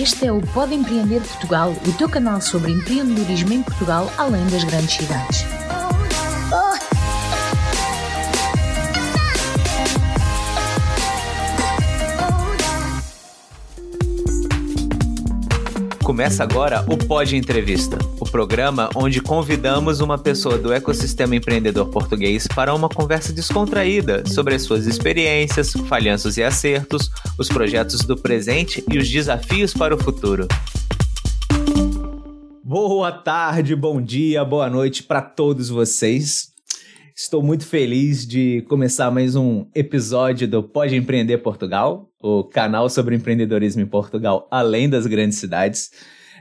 Este é o Pode Empreender Portugal, o teu canal sobre empreendedorismo em Portugal, além das grandes cidades. Começa agora o Pod Entrevista, programa onde convidamos uma pessoa do ecossistema empreendedor português para uma conversa descontraída sobre as suas experiências, falhanços e acertos, os projetos do presente e os desafios para o futuro. Boa tarde, bom dia, boa noite para todos vocês. Estou muito feliz de começar mais um episódio do Pode Empreender Portugal, o canal sobre empreendedorismo em Portugal, além das grandes cidades.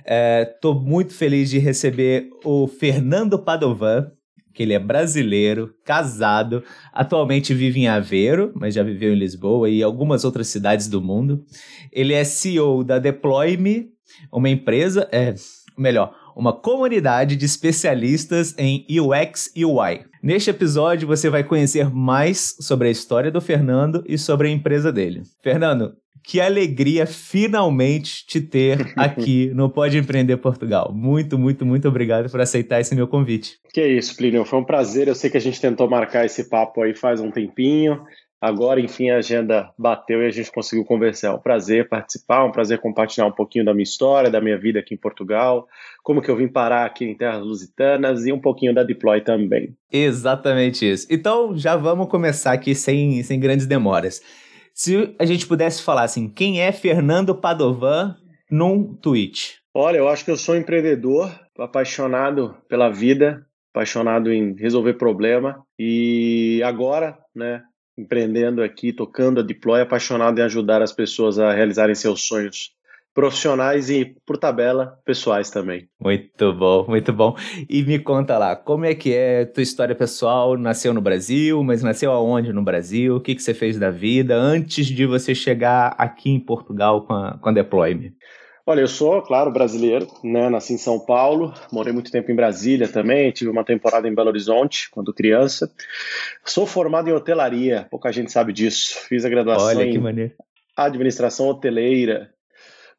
Estou é, muito feliz de receber o Fernando Padovan, que ele é brasileiro, casado, atualmente vive em Aveiro, mas já viveu em Lisboa e algumas outras cidades do mundo. Ele é CEO da Deploy.me, uma empresa, é, melhor, uma comunidade de especialistas em UX e UI. Neste episódio você vai conhecer mais sobre a história do Fernando e sobre a empresa dele. Fernando, que alegria finalmente te ter aqui no Pode Empreender Portugal. Muito, muito, muito obrigado por aceitar esse meu convite. Que isso, Plínio. Foi um prazer. Eu sei que a gente tentou marcar esse papo aí faz um tempinho. Agora, enfim, a agenda bateu e a gente conseguiu conversar. É um prazer participar, um prazer compartilhar um pouquinho da minha história, da minha vida aqui em Portugal, como que eu vim parar aqui em terras lusitanas e um pouquinho da Deploy também. Exatamente isso. Então, já vamos começar aqui sem, sem grandes demoras. Se a gente pudesse falar assim, quem é Fernando Padovan num tweet? Olha, eu acho que eu sou empreendedor, apaixonado pela vida, apaixonado em resolver problema e agora, né, empreendendo aqui, tocando a Deploy, apaixonado em ajudar as pessoas a realizarem seus sonhos profissionais e, por tabela, pessoais também. Muito bom, muito bom. E me conta lá, como é que é tua história pessoal? Nasceu no Brasil, mas nasceu aonde no Brasil? O que, que você fez da vida antes de você chegar aqui em Portugal com a, com a Deploy-me? Olha, eu sou, claro, brasileiro, né? Nasci em São Paulo, morei muito tempo em Brasília também, tive uma temporada em Belo Horizonte quando criança. Sou formado em hotelaria, pouca gente sabe disso. Fiz a graduação Olha, que em maneiro. administração hoteleira.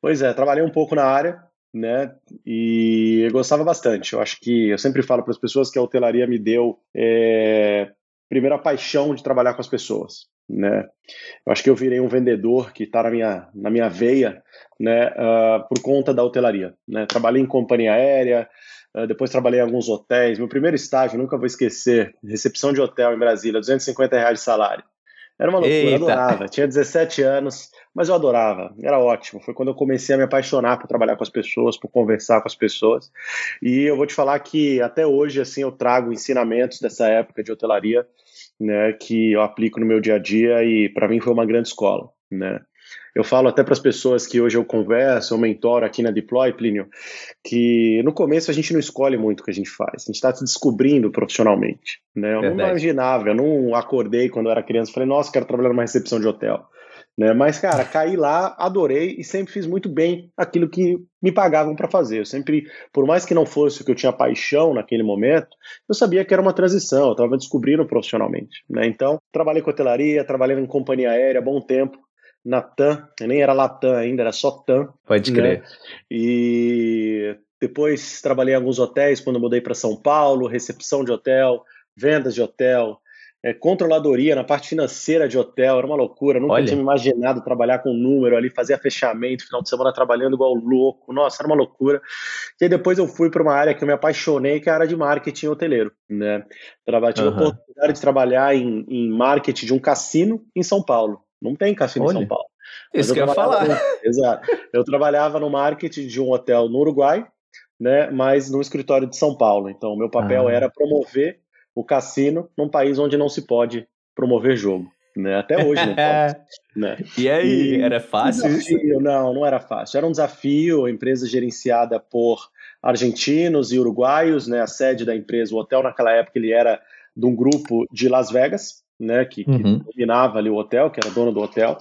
Pois é, trabalhei um pouco na área, né? E eu gostava bastante. Eu acho que eu sempre falo para as pessoas que a hotelaria me deu é, primeiro a paixão de trabalhar com as pessoas, né? Eu acho que eu virei um vendedor que está na minha, na minha veia né, uh, por conta da hotelaria. Né? Trabalhei em companhia aérea, uh, depois trabalhei em alguns hotéis. Meu primeiro estágio, nunca vou esquecer, recepção de hotel em Brasília, 250 reais de salário. Era uma loucura, Eita. eu adorava. Tinha 17 anos, mas eu adorava, era ótimo. Foi quando eu comecei a me apaixonar por trabalhar com as pessoas, por conversar com as pessoas. E eu vou te falar que até hoje, assim, eu trago ensinamentos dessa época de hotelaria, né, que eu aplico no meu dia a dia e para mim foi uma grande escola, né. Eu falo até para as pessoas que hoje eu converso, eu mentoro aqui na Deploy, Plínio, que no começo a gente não escolhe muito o que a gente faz, a gente está se descobrindo profissionalmente. Né? Eu Verdade. não imaginava, eu não acordei quando eu era criança e falei, nossa, quero trabalhar numa recepção de hotel. Né? Mas, cara, caí lá, adorei e sempre fiz muito bem aquilo que me pagavam para fazer. Eu sempre, por mais que não fosse o que eu tinha paixão naquele momento, eu sabia que era uma transição, eu estava descobrindo profissionalmente. Né? Então, trabalhei com hotelaria, trabalhei em companhia aérea bom tempo, na TAM, nem era Latam ainda, era só TAM. Pode né? crer. Né? E depois trabalhei em alguns hotéis quando mudei para São Paulo, recepção de hotel, vendas de hotel, é, controladoria na parte financeira de hotel, era uma loucura, nunca Olha. tinha me imaginado trabalhar com número ali, fazer fechamento, final de semana trabalhando igual louco, nossa, era uma loucura. E aí depois eu fui para uma área que eu me apaixonei, que é a área de marketing hoteleiro, né? tive uhum. a oportunidade de trabalhar em, em marketing de um cassino em São Paulo. Não tem cassino Olha, em São Paulo. Isso que eu ia falar. No, exato. Eu trabalhava no marketing de um hotel no Uruguai, né, mas no escritório de São Paulo. Então, o meu papel ah. era promover o cassino num país onde não se pode promover jogo. Né? Até hoje não pode. né? E aí, e, era fácil desafio, isso? Não, não era fácil. Era um desafio, a empresa gerenciada por argentinos e uruguaios, né? a sede da empresa, o hotel naquela época ele era de um grupo de Las Vegas, né, que, que uhum. dominava ali o hotel, que era dono do hotel.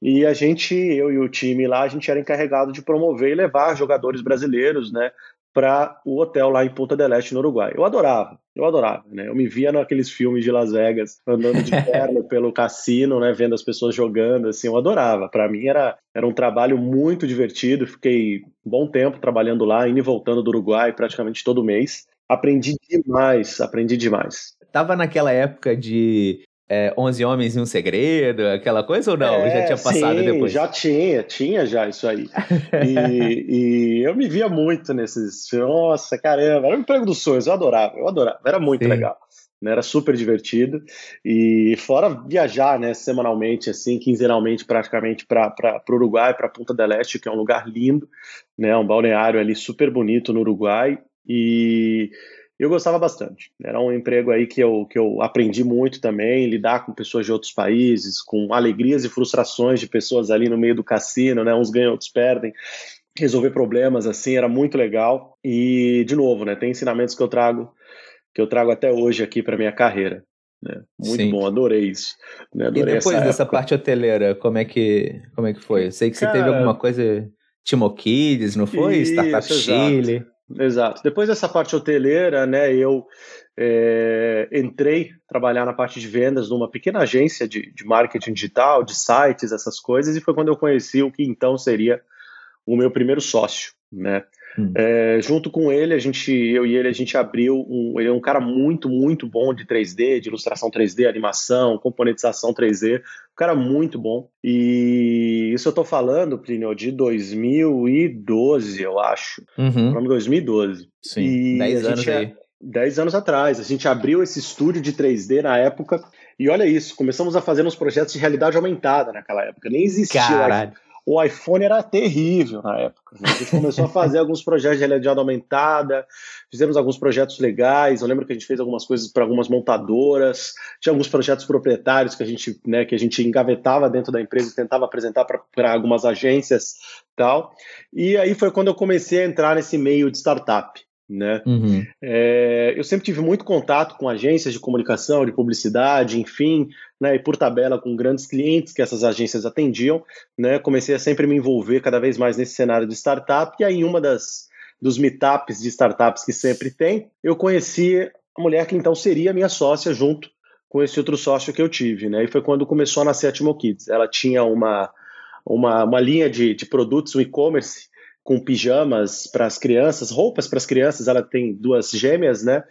E a gente, eu e o time lá, a gente era encarregado de promover e levar jogadores brasileiros, né, para o hotel lá em Punta del Este, no Uruguai. Eu adorava, eu adorava, né? Eu me via naqueles filmes de Las Vegas, andando de perna pelo cassino, né, vendo as pessoas jogando, assim, eu adorava. Para mim era, era um trabalho muito divertido, fiquei um bom tempo trabalhando lá, indo e voltando do Uruguai praticamente todo mês. Aprendi demais, aprendi demais. Tava naquela época de é, 11 Homens e um Segredo, aquela coisa ou não? É, já tinha passado sim, depois? Já tinha, tinha já isso aí. e, e, eu me via muito nesses. Nossa, caramba, era um emprego dos sonhos, eu adorava, eu adorava, era muito sim. legal. Né, era super divertido e fora viajar, né, semanalmente, assim, quinzenalmente, praticamente para o Uruguai, para Punta del Este, que é um lugar lindo, né, um balneário ali super bonito no Uruguai e eu gostava bastante. Era um emprego aí que eu, que eu aprendi muito também, lidar com pessoas de outros países, com alegrias e frustrações de pessoas ali no meio do cassino, né? Uns ganham, outros perdem. Resolver problemas assim era muito legal. E, de novo, né? Tem ensinamentos que eu trago que eu trago até hoje aqui para minha carreira. Né? Muito Sim. bom, adorei isso. Né? Adorei e depois dessa época. parte hoteleira, como é que, como é que foi? Eu sei que você Cara, teve alguma coisa Timo Kids, não foi? Isso, Startup Chile. Exato. Depois dessa parte hoteleira, né, eu é, entrei trabalhar na parte de vendas numa pequena agência de, de marketing digital, de sites, essas coisas, e foi quando eu conheci o que então seria o meu primeiro sócio, né? Hum. É, junto com ele, a gente, eu e ele, a gente abriu um, ele é um cara muito, muito bom de 3D, de ilustração 3D, animação, componentização 3D, um cara muito bom. E isso eu tô falando, Plínio, de 2012, eu acho. Uhum. Falando 2012. Sim, e 10 anos aí. 10 anos atrás. A gente abriu esse estúdio de 3D na época. E olha isso, começamos a fazer uns projetos de realidade aumentada naquela época. Nem existia. Caralho o iPhone era terrível na época. A gente começou a fazer alguns projetos de realidade aumentada, fizemos alguns projetos legais. Eu lembro que a gente fez algumas coisas para algumas montadoras, tinha alguns projetos proprietários que a gente, né, que a gente engavetava dentro da empresa e tentava apresentar para algumas agências tal. E aí foi quando eu comecei a entrar nesse meio de startup né? Uhum. É, eu sempre tive muito contato com agências de comunicação, de publicidade, enfim, né? E por tabela com grandes clientes que essas agências atendiam, né? Comecei a sempre me envolver cada vez mais nesse cenário de startup e aí uma das dos meetups de startups que sempre tem, eu conheci a mulher que então seria minha sócia junto com esse outro sócio que eu tive, né? E foi quando começou a nascer a Timo Kids. Ela tinha uma uma, uma linha de, de produtos, um e-commerce com pijamas para as crianças, roupas para as crianças. Ela tem duas gêmeas, né?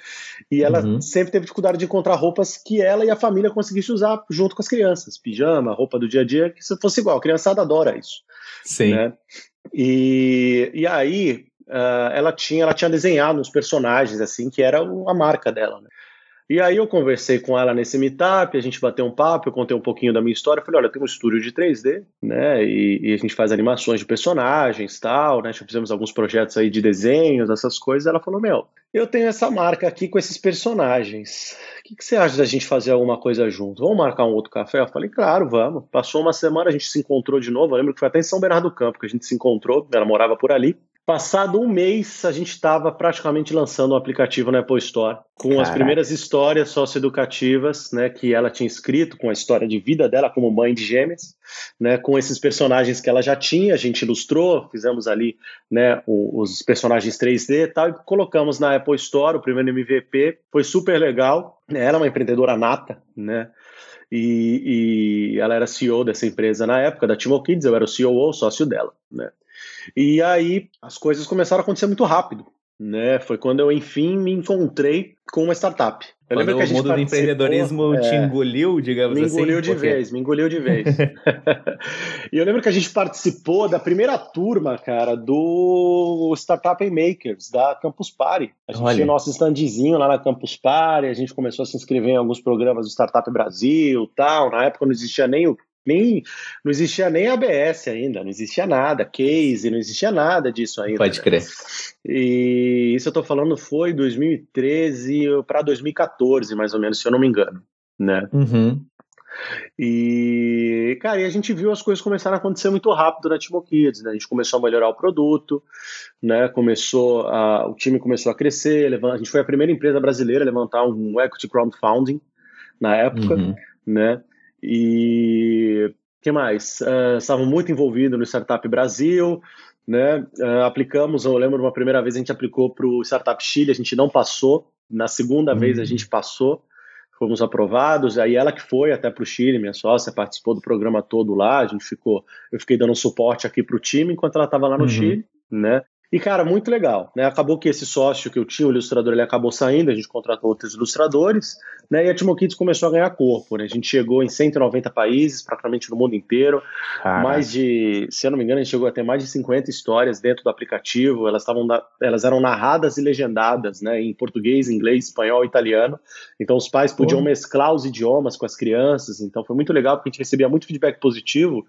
E ela uhum. sempre teve dificuldade de encontrar roupas que ela e a família conseguissem usar junto com as crianças. Pijama, roupa do dia a dia, que fosse igual. A criançada adora isso. Sim. Né? E, e aí uh, ela tinha ela tinha desenhado uns personagens assim que era a marca dela. Né? E aí eu conversei com ela nesse meetup, a gente bateu um papo, eu contei um pouquinho da minha história, falei, olha, eu tenho um estúdio de 3D, né, e, e a gente faz animações de personagens tal, né, já fizemos alguns projetos aí de desenhos, essas coisas, ela falou, meu, eu tenho essa marca aqui com esses personagens, o que, que você acha da gente fazer alguma coisa junto? Vamos marcar um outro café? Eu falei, claro, vamos. Passou uma semana, a gente se encontrou de novo, eu lembro que foi até em São Bernardo do Campo que a gente se encontrou, ela morava por ali, Passado um mês, a gente estava praticamente lançando o um aplicativo na Apple Store, com Caraca. as primeiras histórias socioeducativas, né, que ela tinha escrito, com a história de vida dela como mãe de gêmeas, né, com esses personagens que ela já tinha, a gente ilustrou, fizemos ali, né, os personagens 3D e tal, e colocamos na Apple Store, o primeiro MVP, foi super legal, ela é uma empreendedora nata, né, e, e ela era CEO dessa empresa na época, da Timo Kids, eu era o CEO, sócio dela, né. E aí as coisas começaram a acontecer muito rápido. Né? Foi quando eu, enfim, me encontrei com uma startup. Eu Quando lembro que a gente o mundo do empreendedorismo é, te engoliu, digamos me assim. Me engoliu de vez, me engoliu de vez. e eu lembro que a gente participou da primeira turma, cara, do Startup Makers, da Campus Party. A gente Olha. tinha nosso standzinho lá na Campus Party, a gente começou a se inscrever em alguns programas do Startup Brasil tal. Na época não existia nem o nem não existia nem ABS ainda, não existia nada, case, não existia nada disso ainda. Pode crer. E isso eu tô falando foi 2013 para 2014, mais ou menos, se eu não me engano, né? Uhum. E, cara, e a gente viu as coisas começarem a acontecer muito rápido na Timo Kids, né? A gente começou a melhorar o produto, né? Começou a, o time começou a crescer, a gente foi a primeira empresa brasileira a levantar um equity crowdfunding na época, uhum. né? E que mais? Uh, estavam muito envolvidos no Startup Brasil, né? Uh, aplicamos, eu lembro uma primeira vez a gente aplicou para o Startup Chile, a gente não passou. Na segunda uhum. vez a gente passou, fomos aprovados. Aí ela que foi até para o Chile, minha sócia, participou do programa todo lá. A gente ficou, eu fiquei dando suporte aqui para o time enquanto ela estava lá no uhum. Chile, né? E, cara, muito legal, né? Acabou que esse sócio que eu tinha, o ilustrador, ele acabou saindo, a gente contratou outros ilustradores, né? E a Timo Kids começou a ganhar corpo, né? A gente chegou em 190 países, praticamente no mundo inteiro. Mais de, se eu não me engano, a gente chegou a ter mais de 50 histórias dentro do aplicativo. Elas estavam, elas eram narradas e legendadas, né? Em português, inglês, espanhol, italiano. Então os pais podiam mesclar os idiomas com as crianças. Então foi muito legal porque a gente recebia muito feedback positivo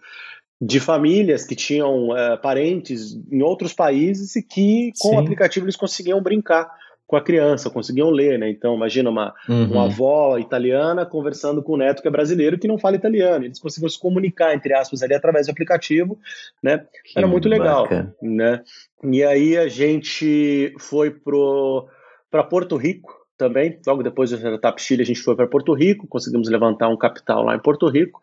de famílias que tinham uh, parentes em outros países e que com Sim. o aplicativo eles conseguiam brincar com a criança, conseguiam ler, né? Então, imagina uma, uhum. uma avó italiana conversando com o neto que é brasileiro que não fala italiano. Eles conseguiam se comunicar, entre aspas, ali através do aplicativo, né? Que Era muito legal, bacana. né? E aí a gente foi para Porto Rico, também. Logo depois do Startup Chile, a gente foi para Porto Rico, conseguimos levantar um capital lá em Porto Rico.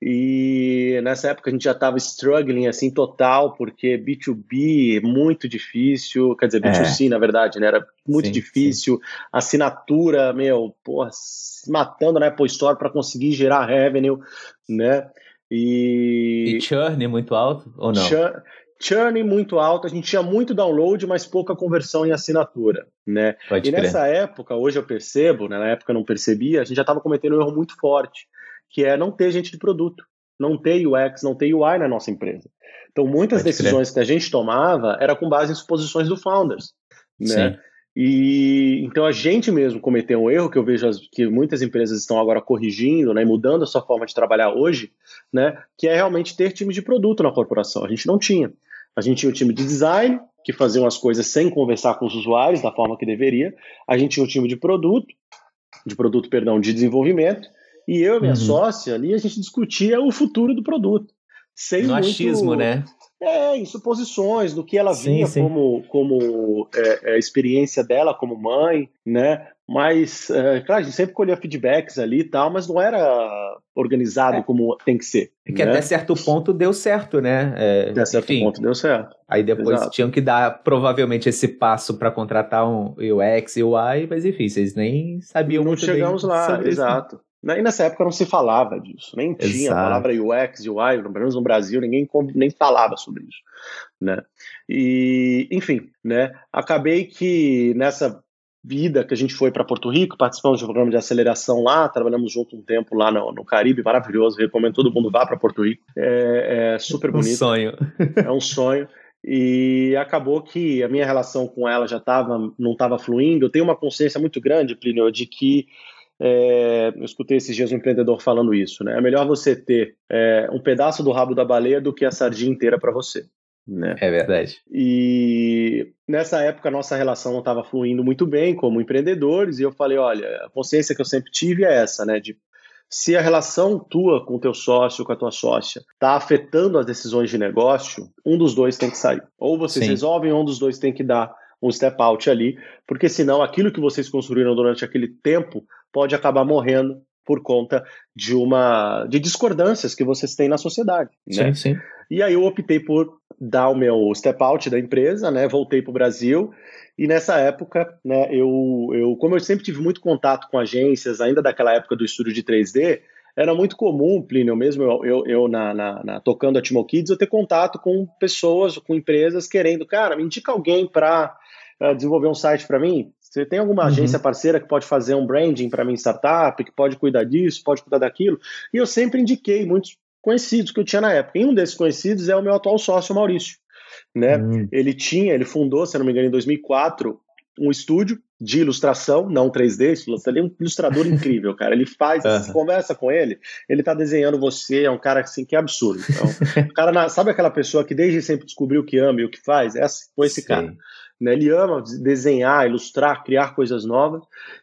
E nessa época a gente já estava struggling assim total, porque B2B é muito difícil, quer dizer, B2C é. na verdade, né? Era muito sim, difícil. Sim. Assinatura, meu, porra, matando na Apple Store para conseguir gerar revenue, né? E, e churn muito alto ou não? Churn, churn muito alto, a gente tinha muito download, mas pouca conversão em assinatura, né? Pode e crer. nessa época, hoje eu percebo, né, na época eu não percebia, a gente já estava cometendo um erro muito forte, que é não ter gente de produto, não ter UX, não ter UI na nossa empresa. Então, muitas Pode decisões crer. que a gente tomava era com base em suposições do founders, né? Sim. E então a gente mesmo cometeu um erro que eu vejo que muitas empresas estão agora corrigindo, né, mudando a sua forma de trabalhar hoje, né, que é realmente ter time de produto na corporação. A gente não tinha. A gente tinha o time de design, que faziam as coisas sem conversar com os usuários da forma que deveria. A gente tinha o time de produto, de produto, perdão, de desenvolvimento. E eu e minha uhum. sócia ali, a gente discutia o futuro do produto. Sem no muito... achismo, né? É, em suposições do que ela via sim, sim. como, como é, é, experiência dela como mãe, né? Mas, é, claro, a gente sempre colhia feedbacks ali e tal, mas não era organizado é. como tem que ser. É que né? até certo ponto deu certo, né? É, até certo enfim, ponto deu certo. Aí depois Exato. tinham que dar provavelmente esse passo para contratar um UX e UI, mas enfim, vocês nem sabiam não muito chegamos bem lá, exato. Isso. Né? E nessa época não se falava disso, nem Exato. tinha a palavra UX, UI, pelo menos no Brasil, ninguém nem falava sobre isso, né? E, enfim, né? Acabei que nessa vida que a gente foi para Porto Rico, participamos de um programa de aceleração lá, trabalhamos junto um tempo lá no, no Caribe, maravilhoso, recomendo todo mundo vá para Porto Rico, é, é super bonito. Um sonho. É um sonho. E acabou que a minha relação com ela já tava, não estava fluindo. Eu tenho uma consciência muito grande, Plínio, de que é, eu escutei esses dias um empreendedor falando isso, né? É melhor você ter é, um pedaço do rabo da baleia do que a sardinha inteira para você. Né? É verdade. E nessa época a nossa relação não estava fluindo muito bem como empreendedores, e eu falei: olha, a consciência que eu sempre tive é essa, né? De se a relação tua com o teu sócio, com a tua sócia, está afetando as decisões de negócio, um dos dois tem que sair. Ou vocês Sim. resolvem, ou um dos dois tem que dar um step out ali, porque senão aquilo que vocês construíram durante aquele tempo pode acabar morrendo por conta de uma de discordâncias que vocês têm na sociedade. Né? Sim, sim. E aí eu optei por dar o meu step out da empresa, né? Voltei para o Brasil e nessa época, né? Eu, eu, como eu sempre tive muito contato com agências, ainda daquela época do estúdio de 3D, era muito comum, Plínio, mesmo eu, eu, eu na, na, na, tocando a Timo Kids, eu ter contato com pessoas, com empresas querendo, cara, me indica alguém para uh, desenvolver um site para mim. Você tem alguma uhum. agência parceira que pode fazer um branding para minha startup, que pode cuidar disso, pode cuidar daquilo? E eu sempre indiquei muitos conhecidos que eu tinha na época. E um desses conhecidos é o meu atual sócio, Maurício. Né? Uhum. Ele tinha, ele fundou, se não me engano, em 2004, um estúdio de ilustração, não 3D, ele é um ilustrador incrível, cara. Ele faz, uhum. você conversa com ele, ele tá desenhando você, é um cara assim que é absurdo. Então, o cara, sabe aquela pessoa que desde sempre descobriu o que ama e o que faz? É assim, foi esse Sim. cara. Né? Ele ama desenhar, ilustrar, criar coisas novas.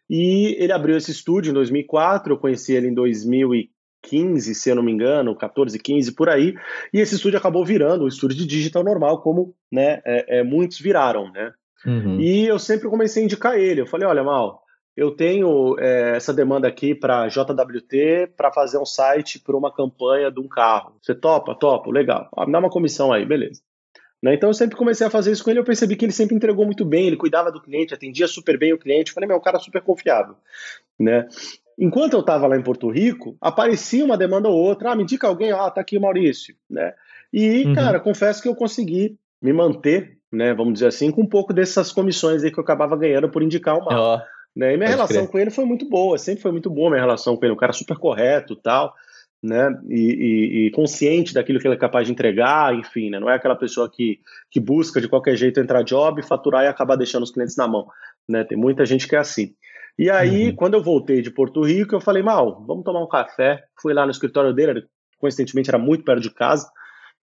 E ele abriu esse estúdio em 2004. Eu conheci ele em 2015, se eu não me engano, 14, 15 por aí. E esse estúdio acabou virando um estúdio de digital normal, como né, é, é, muitos viraram. Né? Uhum. E eu sempre comecei a indicar ele. Eu falei: olha, Mal. Eu tenho é, essa demanda aqui para JWT para fazer um site para uma campanha de um carro. Você topa? Topa, legal. Ah, me dá uma comissão aí, beleza. Né? Então eu sempre comecei a fazer isso com ele, eu percebi que ele sempre entregou muito bem, ele cuidava do cliente, atendia super bem o cliente. Falei, meu, o cara é super confiável. Né? Enquanto eu estava lá em Porto Rico, aparecia uma demanda ou outra, ah, me indica alguém, ah, tá aqui o Maurício. Né? E, uhum. cara, confesso que eu consegui me manter, né, vamos dizer assim, com um pouco dessas comissões aí que eu acabava ganhando por indicar o Mal. Oh. Né? E minha relação crer. com ele foi muito boa, sempre foi muito boa minha relação com ele, um cara super correto tal né, e, e, e, consciente daquilo que ele é capaz de entregar, enfim, né, não é aquela pessoa que, que busca de qualquer jeito entrar job, faturar e acabar deixando os clientes na mão, né, tem muita gente que é assim. E aí, uhum. quando eu voltei de Porto Rico, eu falei, mal, vamos tomar um café, fui lá no escritório dele, coincidentemente era muito perto de casa,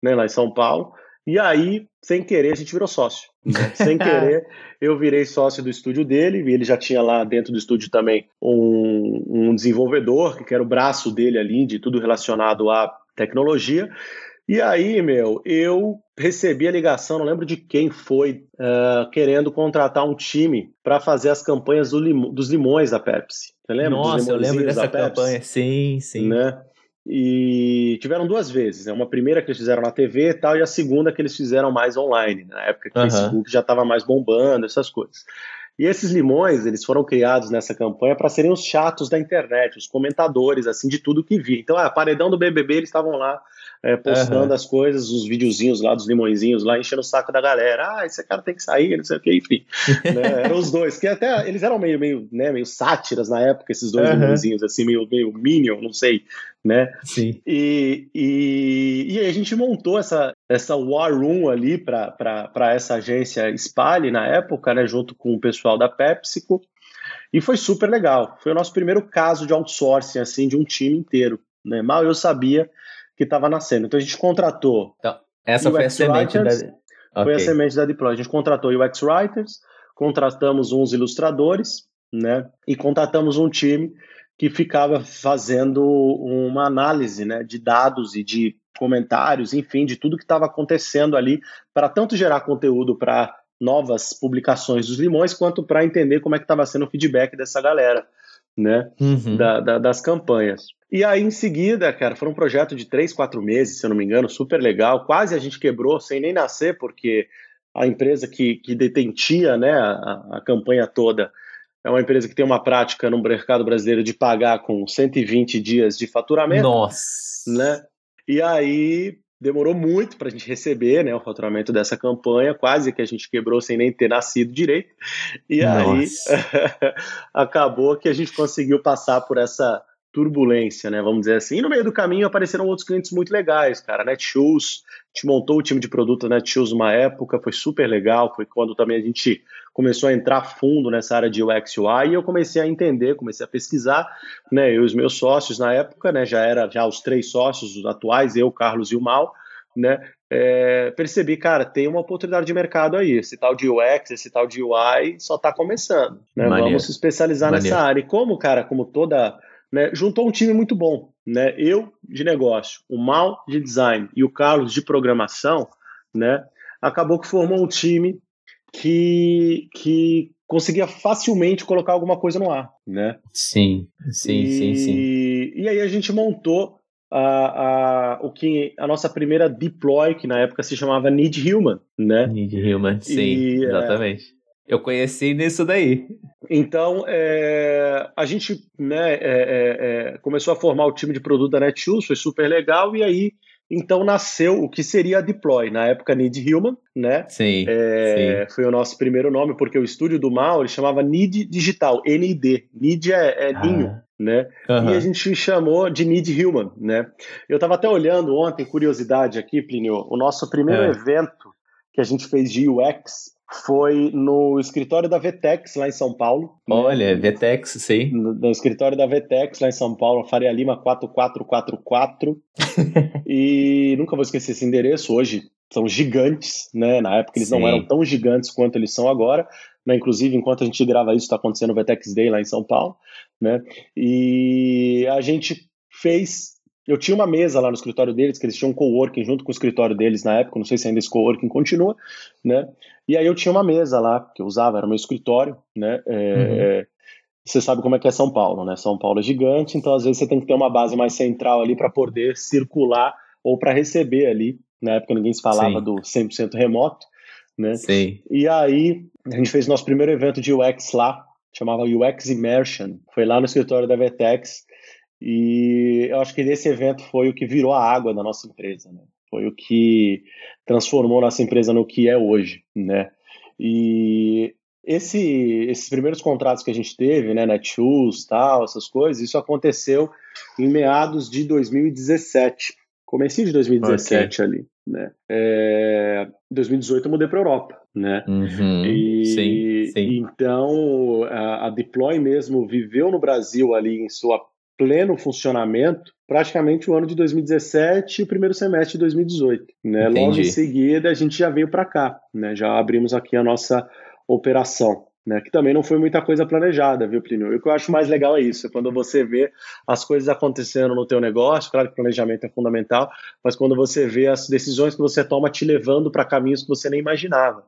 né, lá em São Paulo, e aí, sem querer, a gente virou sócio. Né? Sem querer, eu virei sócio do estúdio dele, e ele já tinha lá dentro do estúdio também um, um desenvolvedor, que era o braço dele ali, de tudo relacionado à tecnologia. E aí, meu, eu recebi a ligação, não lembro de quem foi, uh, querendo contratar um time para fazer as campanhas do lim dos limões da Pepsi. Você lembra? Nossa, eu lembro dessa campanha, sim, sim. Né? E tiveram duas vezes, né? Uma primeira que eles fizeram na TV e tal, e a segunda que eles fizeram mais online, na época que o uhum. Facebook já estava mais bombando, essas coisas. E esses limões, eles foram criados nessa campanha para serem os chatos da internet, os comentadores, assim, de tudo que vi. Então, a ah, paredão do BBB, eles estavam lá é, postando uhum. as coisas, os videozinhos lá dos limõezinhos lá, enchendo o saco da galera. Ah, esse cara tem que sair, não sei o que, enfim. né? Eram os dois, que até eles eram meio, meio, né, meio sátiras na época, esses dois uhum. limõezinhos, assim, meio, meio Minion, não sei, né? Sim. E, e, e a gente montou essa, essa War Room ali para essa agência Spale na época, né, junto com o pessoal da PepsiCo. E foi super legal. Foi o nosso primeiro caso de outsourcing, assim, de um time inteiro. Né? Mal eu sabia que estava nascendo. Então a gente contratou. Então, essa foi a semente da. Okay. Foi a semente da Deploy. A gente contratou UX Writers, contratamos uns ilustradores, né? E contratamos um time que ficava fazendo uma análise né, de dados e de comentários, enfim, de tudo que estava acontecendo ali, para tanto gerar conteúdo para novas publicações dos limões, quanto para entender como é que estava sendo o feedback dessa galera, né, uhum. da, da, das campanhas. E aí, em seguida, cara, foi um projeto de três, quatro meses, se eu não me engano, super legal. Quase a gente quebrou sem nem nascer, porque a empresa que, que detentia né, a, a campanha toda é uma empresa que tem uma prática no mercado brasileiro de pagar com 120 dias de faturamento. Nossa! Né? E aí demorou muito para a gente receber né, o faturamento dessa campanha, quase que a gente quebrou sem nem ter nascido direito. E Nossa. aí acabou que a gente conseguiu passar por essa turbulência, né? Vamos dizer assim. E no meio do caminho apareceram outros clientes muito legais, cara. Netshoes, a gente montou o time de produto da Netshoes uma época, foi super legal. Foi quando também a gente começou a entrar fundo nessa área de UX UI e eu comecei a entender, comecei a pesquisar, né? Eu e os meus sócios na época, né? Já era já os três sócios os atuais, eu, Carlos e o Mal, né? É, percebi, cara, tem uma oportunidade de mercado aí. Esse tal de UX, esse tal de UI só está começando. Né? Vamos se especializar Maneiro. nessa área. E como, cara, como toda né, juntou um time muito bom. Né? Eu de negócio, o Mal de design e o Carlos de programação, né, acabou que formou um time que, que conseguia facilmente colocar alguma coisa no ar. Né? Sim, sim, e, sim, sim. E aí a gente montou a, a, o que a nossa primeira deploy, que na época se chamava Need Human, né? Need Human, sim, e, é, exatamente. É, eu conheci nisso daí. Então, é, a gente né, é, é, é, começou a formar o time de produto da Netshoes, foi super legal, e aí então nasceu o que seria a Deploy, na época Need Human, né? Sim, é, sim. Foi o nosso primeiro nome, porque o estúdio do Mal ele chamava Need Digital, NID. Need é, é ninho, ah. né? Uhum. E a gente chamou de Need Human, né? Eu estava até olhando ontem, curiosidade aqui, Plínio, o nosso primeiro evento que a gente fez de UX foi no escritório da Vetex, lá em São Paulo. Olha, né? Vetex, sim. No, no, escritório da Vetex, lá em São Paulo, Faria Lima 4444. e nunca vou esquecer esse endereço. Hoje são gigantes, né? Na época eles sim. não eram tão gigantes quanto eles são agora. Né? Inclusive, enquanto a gente grava isso, está acontecendo o Vetex Day lá em São Paulo. Né? E a gente fez eu tinha uma mesa lá no escritório deles, que eles tinham um coworking junto com o escritório deles na época, não sei se ainda esse coworking continua, né? E aí eu tinha uma mesa lá, que eu usava, era o meu escritório, né? É, uhum. Você sabe como é que é São Paulo, né? São Paulo é gigante, então às vezes você tem que ter uma base mais central ali para poder circular ou para receber ali Na época ninguém se falava Sim. do 100% remoto, né? Sim. E aí a gente fez nosso primeiro evento de UX lá, chamava UX Immersion. Foi lá no escritório da Vetex. E eu acho que esse evento foi o que virou a água da nossa empresa, né? Foi o que transformou nossa empresa no que é hoje, né? E esse, esses primeiros contratos que a gente teve, né, Netshoes, tal, essas coisas, isso aconteceu em meados de 2017, comecinho de 2017 okay. ali, né? É, 2018 eu mudei para Europa, né? Uhum, e, sim, sim. Então a, a Deploy mesmo viveu no Brasil ali em sua pleno funcionamento praticamente o ano de 2017 e o primeiro semestre de 2018. Né? Logo em seguida, a gente já veio para cá, né? já abrimos aqui a nossa operação né? Que também não foi muita coisa planejada, viu, Plínio? E o que eu acho mais legal é isso, é quando você vê as coisas acontecendo no teu negócio, claro que planejamento é fundamental, mas quando você vê as decisões que você toma te levando para caminhos que você nem imaginava.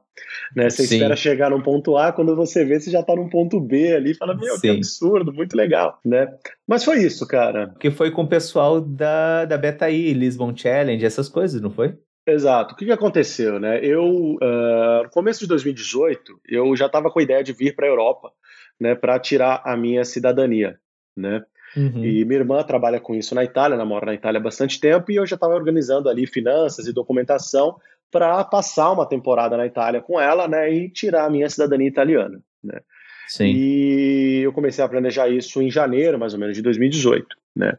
Né? Você Sim. espera chegar num ponto A, quando você vê, você já está num ponto B ali, e fala, meu, Sim. que absurdo, muito legal, né? Mas foi isso, cara. Que foi com o pessoal da, da Betaí, Lisbon Challenge, essas coisas, não foi? Exato. O que, que aconteceu, né? Eu, uh, no começo de 2018, eu já estava com a ideia de vir para a Europa, né, para tirar a minha cidadania, né? Uhum. E minha irmã trabalha com isso na Itália, ela mora na Itália há bastante tempo, e eu já estava organizando ali finanças e documentação para passar uma temporada na Itália com ela, né, e tirar a minha cidadania italiana, né? Sim. E eu comecei a planejar isso em janeiro, mais ou menos, de 2018, né?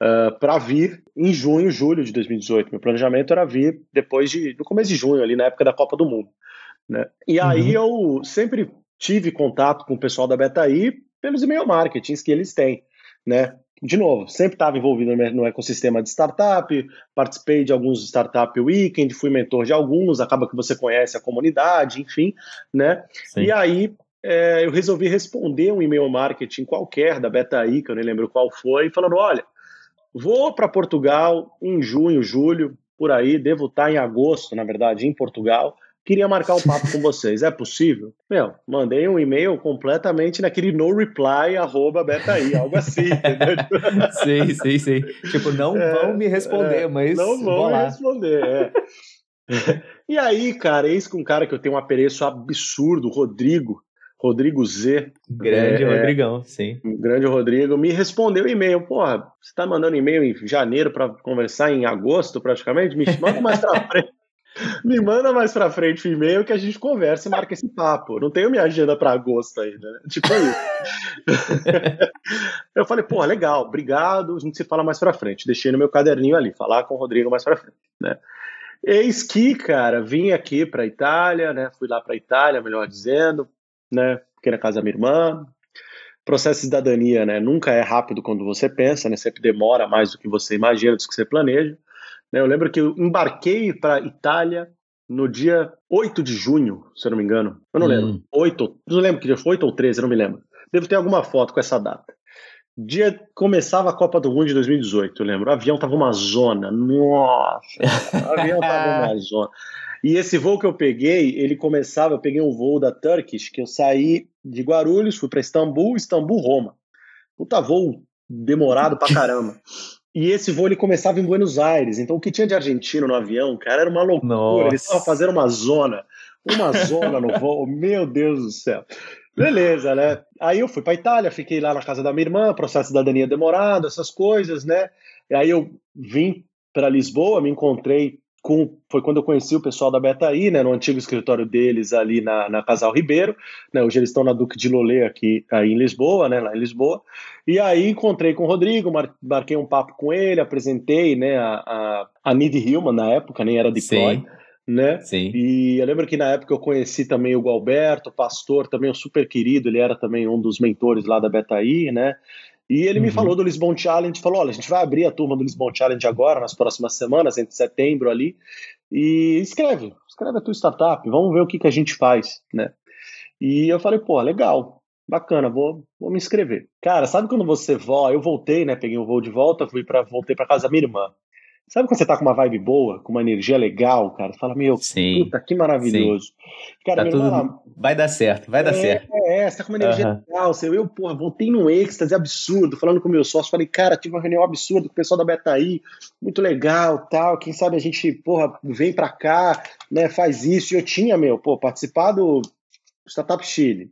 uh, ah, para vir em junho, julho de 2018. Meu planejamento era vir depois de, no começo de junho, ali na época da Copa do Mundo. Né? E aí uhum. eu sempre tive contato com o pessoal da Betaí pelos e-mail marketings que eles têm, né? De novo, sempre estava envolvido no ecossistema de startup, participei de alguns startup weekend, fui mentor de alguns, acaba que você conhece a comunidade, enfim, né? Sim. E aí é, eu resolvi responder um e-mail marketing qualquer da Betaí, que eu nem lembro qual foi, falando, olha, Vou para Portugal em junho, julho, por aí, devo estar em agosto, na verdade, em Portugal. Queria marcar um papo com vocês. É possível? Meu, mandei um e-mail completamente naquele no reply, arroba betaí, algo assim, entendeu? sim, sim, sim. Tipo, não é, vão me responder, é, mas. Não vão me responder, é. e aí, cara, eis com um cara que eu tenho um apereço absurdo, Rodrigo, Rodrigo Z. Grande é, Rodrigão, sim. Grande Rodrigo. Me respondeu e-mail. Porra, você tá mandando e-mail em janeiro para conversar em agosto, praticamente? Me manda mais pra frente. Me manda mais pra frente o e-mail que a gente conversa e marca esse papo. Não tenho minha agenda para agosto ainda, né? Tipo isso. eu falei, pô, legal, obrigado, a gente se fala mais pra frente. Deixei no meu caderninho ali, falar com o Rodrigo mais pra frente, né? Eis que, cara, vim aqui pra Itália, né? Fui lá pra Itália, melhor dizendo, né? Fiquei na casa da minha irmã. Processo de cidadania, né? Nunca é rápido quando você pensa, né? Sempre demora mais do que você imagina, do que você planeja. Né? Eu lembro que eu embarquei para Itália no dia 8 de junho, se eu não me engano. Eu não hum. lembro. 8, não lembro que dia foi, 8 ou 13, eu não me lembro. Devo ter alguma foto com essa data. Dia começava a Copa do Mundo de 2018, eu lembro. O avião tava uma zona. Nossa, o avião tava uma zona. E esse voo que eu peguei, ele começava, eu peguei um voo da Turkish, que eu saí de Guarulhos, fui para Istambul, Istambul, Roma. Puta voo demorado pra caramba. E esse voo ele começava em Buenos Aires. Então o que tinha de argentino no avião, cara, era uma loucura. Nossa. Eles estavam fazendo uma zona, uma zona no voo. Meu Deus do céu. Beleza, né? Aí eu fui para Itália, fiquei lá na casa da minha irmã, processo de cidadania demorado, essas coisas, né? E aí eu vim para Lisboa, me encontrei com, foi quando eu conheci o pessoal da Betaí, né, no antigo escritório deles ali na, na Casal Ribeiro, né, hoje eles estão na Duque de Lolê aqui aí em Lisboa, né, lá em Lisboa, e aí encontrei com o Rodrigo, mar, marquei um papo com ele, apresentei, né, a, a, a Nid Hillman na época, nem era Deploy, Sim. né, Sim. e eu lembro que na época eu conheci também o Gualberto, pastor, também um super querido, ele era também um dos mentores lá da Betaí, né, e ele uhum. me falou do Lisbon Challenge, falou: olha, a gente vai abrir a turma do Lisbon Challenge agora, nas próximas semanas, entre setembro ali, e escreve, escreve a tua startup, vamos ver o que, que a gente faz, né? E eu falei, pô, legal, bacana, vou, vou me inscrever. Cara, sabe quando você volta? Eu voltei, né? Peguei o voo de volta, fui para voltei para casa da minha irmã. Sabe quando você tá com uma vibe boa, com uma energia legal, cara? Você fala, meu, Sim. puta, que maravilhoso. Sim. Cara, tá tudo... Vai dar certo, vai dar é, certo. É, você tá com uma energia uhum. legal. Você, eu, porra, voltei num êxtase absurdo, falando com o meu sócio, falei, cara, tive uma reunião absurda com o pessoal da Betaí, muito legal, tal, quem sabe a gente, porra, vem pra cá, né, faz isso. E eu tinha, meu, pô, participado do Startup Chile,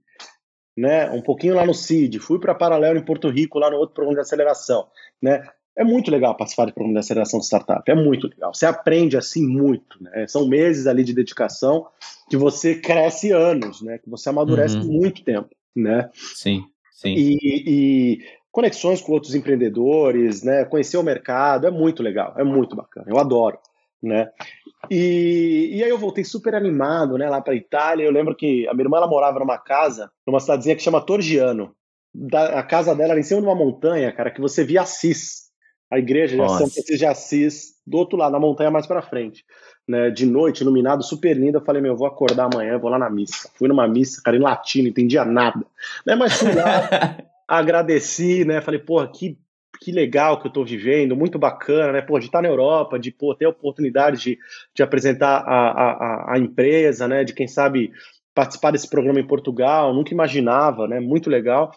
né, um pouquinho lá no CID, fui para Paralelo em Porto Rico, lá no outro programa de aceleração, né, é muito legal participar do programa de aceleração de startup, é muito legal. Você aprende assim muito, né? São meses ali de dedicação que você cresce anos, né? Que você amadurece uhum. muito tempo, né? Sim, sim. E, e, conexões com outros empreendedores, né? Conhecer o mercado, é muito legal, é muito bacana, eu adoro, né? E, e aí eu voltei super animado, né? Lá para Itália. Eu lembro que a minha irmã ela morava numa casa, numa cidadezinha que chama Torgiano. Da, a casa dela era em cima de uma montanha, cara, que você via Assis a igreja de São Francisco de Assis, do outro lado, na montanha mais para frente. Né, de noite, iluminado, super lindo. Eu falei, meu, eu vou acordar amanhã, vou lá na missa. Fui numa missa, cara, em latino, entendia nada. Né, mas fui lá, agradeci, né? Falei, porra, que, que legal que eu tô vivendo, muito bacana, né? Pô, de estar na Europa, de pô, ter a oportunidade de, de apresentar a, a, a empresa, né? De quem sabe participar desse programa em Portugal, nunca imaginava, né? Muito legal.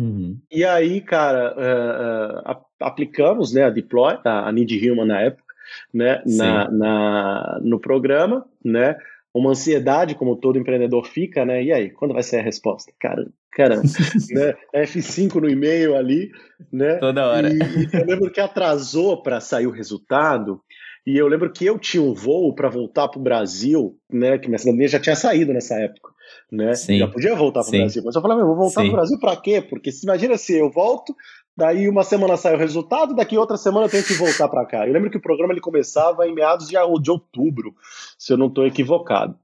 Uhum. E aí, cara, uh, uh, aplicamos né, a Deploy, a Need Human na época, né, na, na, no programa, né? Uma ansiedade, como todo empreendedor fica, né? E aí, quando vai ser a resposta? Cara, caramba, né? F5 no e-mail ali, né? Toda hora. E, e eu lembro que atrasou para sair o resultado, e eu lembro que eu tinha um voo para voltar para o Brasil, né? Que minha cidadania já tinha saído nessa época né? Sim. Já podia voltar para o Brasil. Mas eu falei, vou voltar para o Brasil para quê? Porque se imagina se eu volto, daí uma semana sai o resultado, daqui outra semana eu tenho que voltar para cá. Eu lembro que o programa ele começava em meados de outubro, se eu não estou equivocado.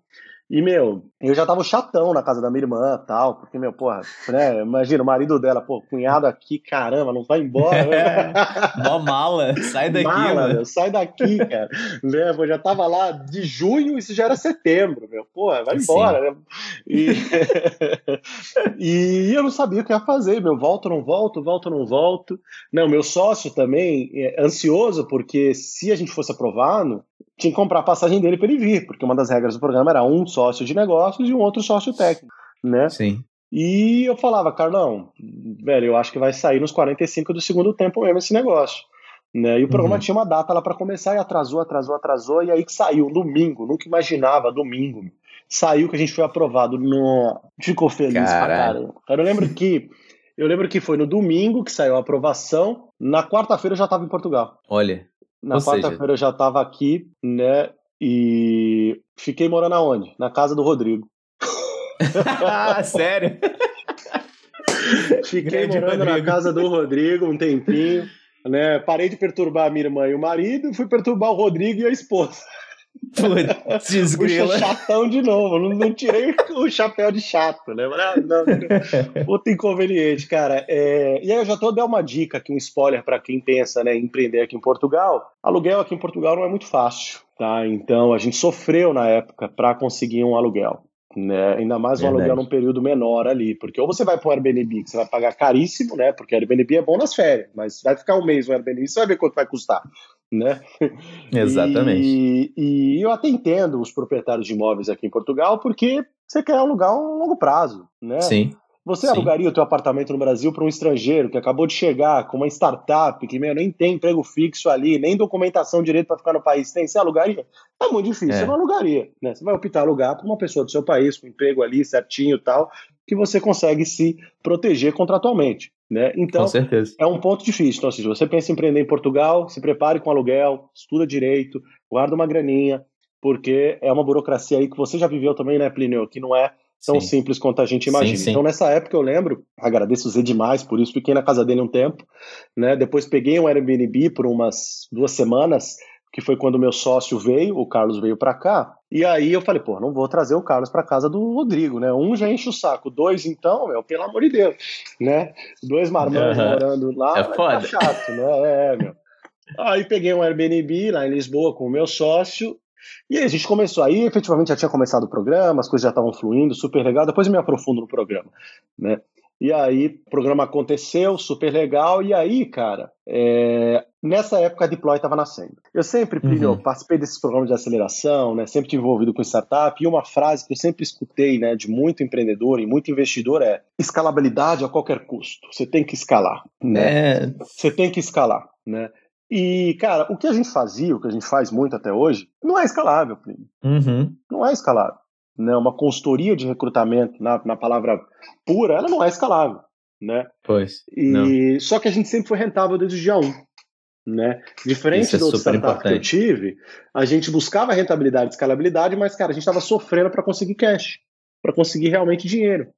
E, meu, eu já tava chatão na casa da minha irmã tal, porque, meu, porra, né, imagina, o marido dela, pô, cunhado aqui, caramba, não vai embora. Né? Mó mala, sai daqui, mala, mano. Meu, sai daqui, cara. né, eu já tava lá de junho, isso já era setembro, meu, porra, vai embora, né? E, e eu não sabia o que ia fazer, meu, volto, não volto, volto, não volto. Não, meu sócio também, é ansioso, porque se a gente fosse aprovado, tinha que comprar a passagem dele para ele vir, porque uma das regras do programa era um sócio de negócios e um outro sócio técnico, né? Sim. E eu falava, Carlão, velho, eu acho que vai sair nos 45 do segundo tempo mesmo esse negócio. Né? E o programa uhum. tinha uma data lá para começar e atrasou, atrasou, atrasou, e aí que saiu, domingo, nunca imaginava, domingo. Saiu que a gente foi aprovado no. Ficou feliz Caralho. pra caramba. Eu lembro que. Eu lembro que foi no domingo que saiu a aprovação, na quarta-feira eu já estava em Portugal. Olha. Na quarta-feira eu já estava aqui, né? E fiquei morando aonde? Na casa do Rodrigo. Sério? Fiquei Grande morando Rodrigo. na casa do Rodrigo um tempinho, né? Parei de perturbar a minha irmã e o marido, fui perturbar o Rodrigo e a esposa. Putz, desgrila. chatão de novo, não, não, tirei o chapéu de chato, né? Ah, não, não, outro inconveniente, cara. É, e aí eu já tô dando uma dica aqui, um spoiler para quem pensa né, em empreender aqui em Portugal. Aluguel aqui em Portugal não é muito fácil, tá? Então a gente sofreu na época para conseguir um aluguel. Né? Ainda mais um Verdade. aluguel num período menor ali, porque ou você vai para o Airbnb, que você vai pagar caríssimo, né? Porque Airbnb é bom nas férias, mas vai ficar um mês no Airbnb, você vai ver quanto vai custar né? Exatamente. E, e, eu até entendo os proprietários de imóveis aqui em Portugal, porque você quer alugar um longo prazo, né? Sim. Você Sim. alugaria o teu apartamento no Brasil para um estrangeiro que acabou de chegar com uma startup que meu, nem tem emprego fixo ali, nem documentação direito para ficar no país tem? Você alugaria? É muito difícil, é. você não alugaria. Né? Você vai optar alugar para uma pessoa do seu país, com emprego ali certinho e tal, que você consegue se proteger contratualmente. Né? Então, com certeza. é um ponto difícil. Então, assim, se você pensa em empreender em Portugal, se prepare com aluguel, estuda direito, guarda uma graninha, porque é uma burocracia aí que você já viveu também, né, Plínio? Que não é tão sim. simples quanto a gente imagina. Sim, sim. Então, nessa época, eu lembro, agradeço o Zé demais por isso, fiquei na casa dele um tempo, né? Depois peguei um Airbnb por umas duas semanas, que foi quando meu sócio veio, o Carlos veio para cá, e aí eu falei, pô, não vou trazer o Carlos para casa do Rodrigo, né? Um já enche o saco, dois então, meu, pelo amor de Deus, né? Dois marmanjos uhum. morando lá, é foda. tá chato, né? É, meu. Aí peguei um Airbnb lá em Lisboa com o meu sócio e aí a gente começou aí, efetivamente já tinha começado o programa, as coisas já estavam fluindo, super legal. Depois eu me aprofundo no programa, né? E aí o programa aconteceu, super legal. E aí, cara, é... Nessa época a Deploy estava nascendo. Eu sempre, uhum. participei desses programas de aceleração, né? Sempre tive envolvido com startup, e uma frase que eu sempre escutei, né, de muito empreendedor e muito investidor é: escalabilidade a qualquer custo. Você tem que escalar, né? É... Você tem que escalar, né? E, cara, o que a gente fazia, o que a gente faz muito até hoje, não é escalável, Plínio. Uhum. Não é escalável. Né? Uma consultoria de recrutamento, na, na palavra pura, ela não é escalável. Né? Pois. E, não. Só que a gente sempre foi rentável desde o dia 1. Né? Diferente é do outro startup que eu tive, a gente buscava rentabilidade escalabilidade, mas, cara, a gente estava sofrendo para conseguir cash, para conseguir realmente dinheiro.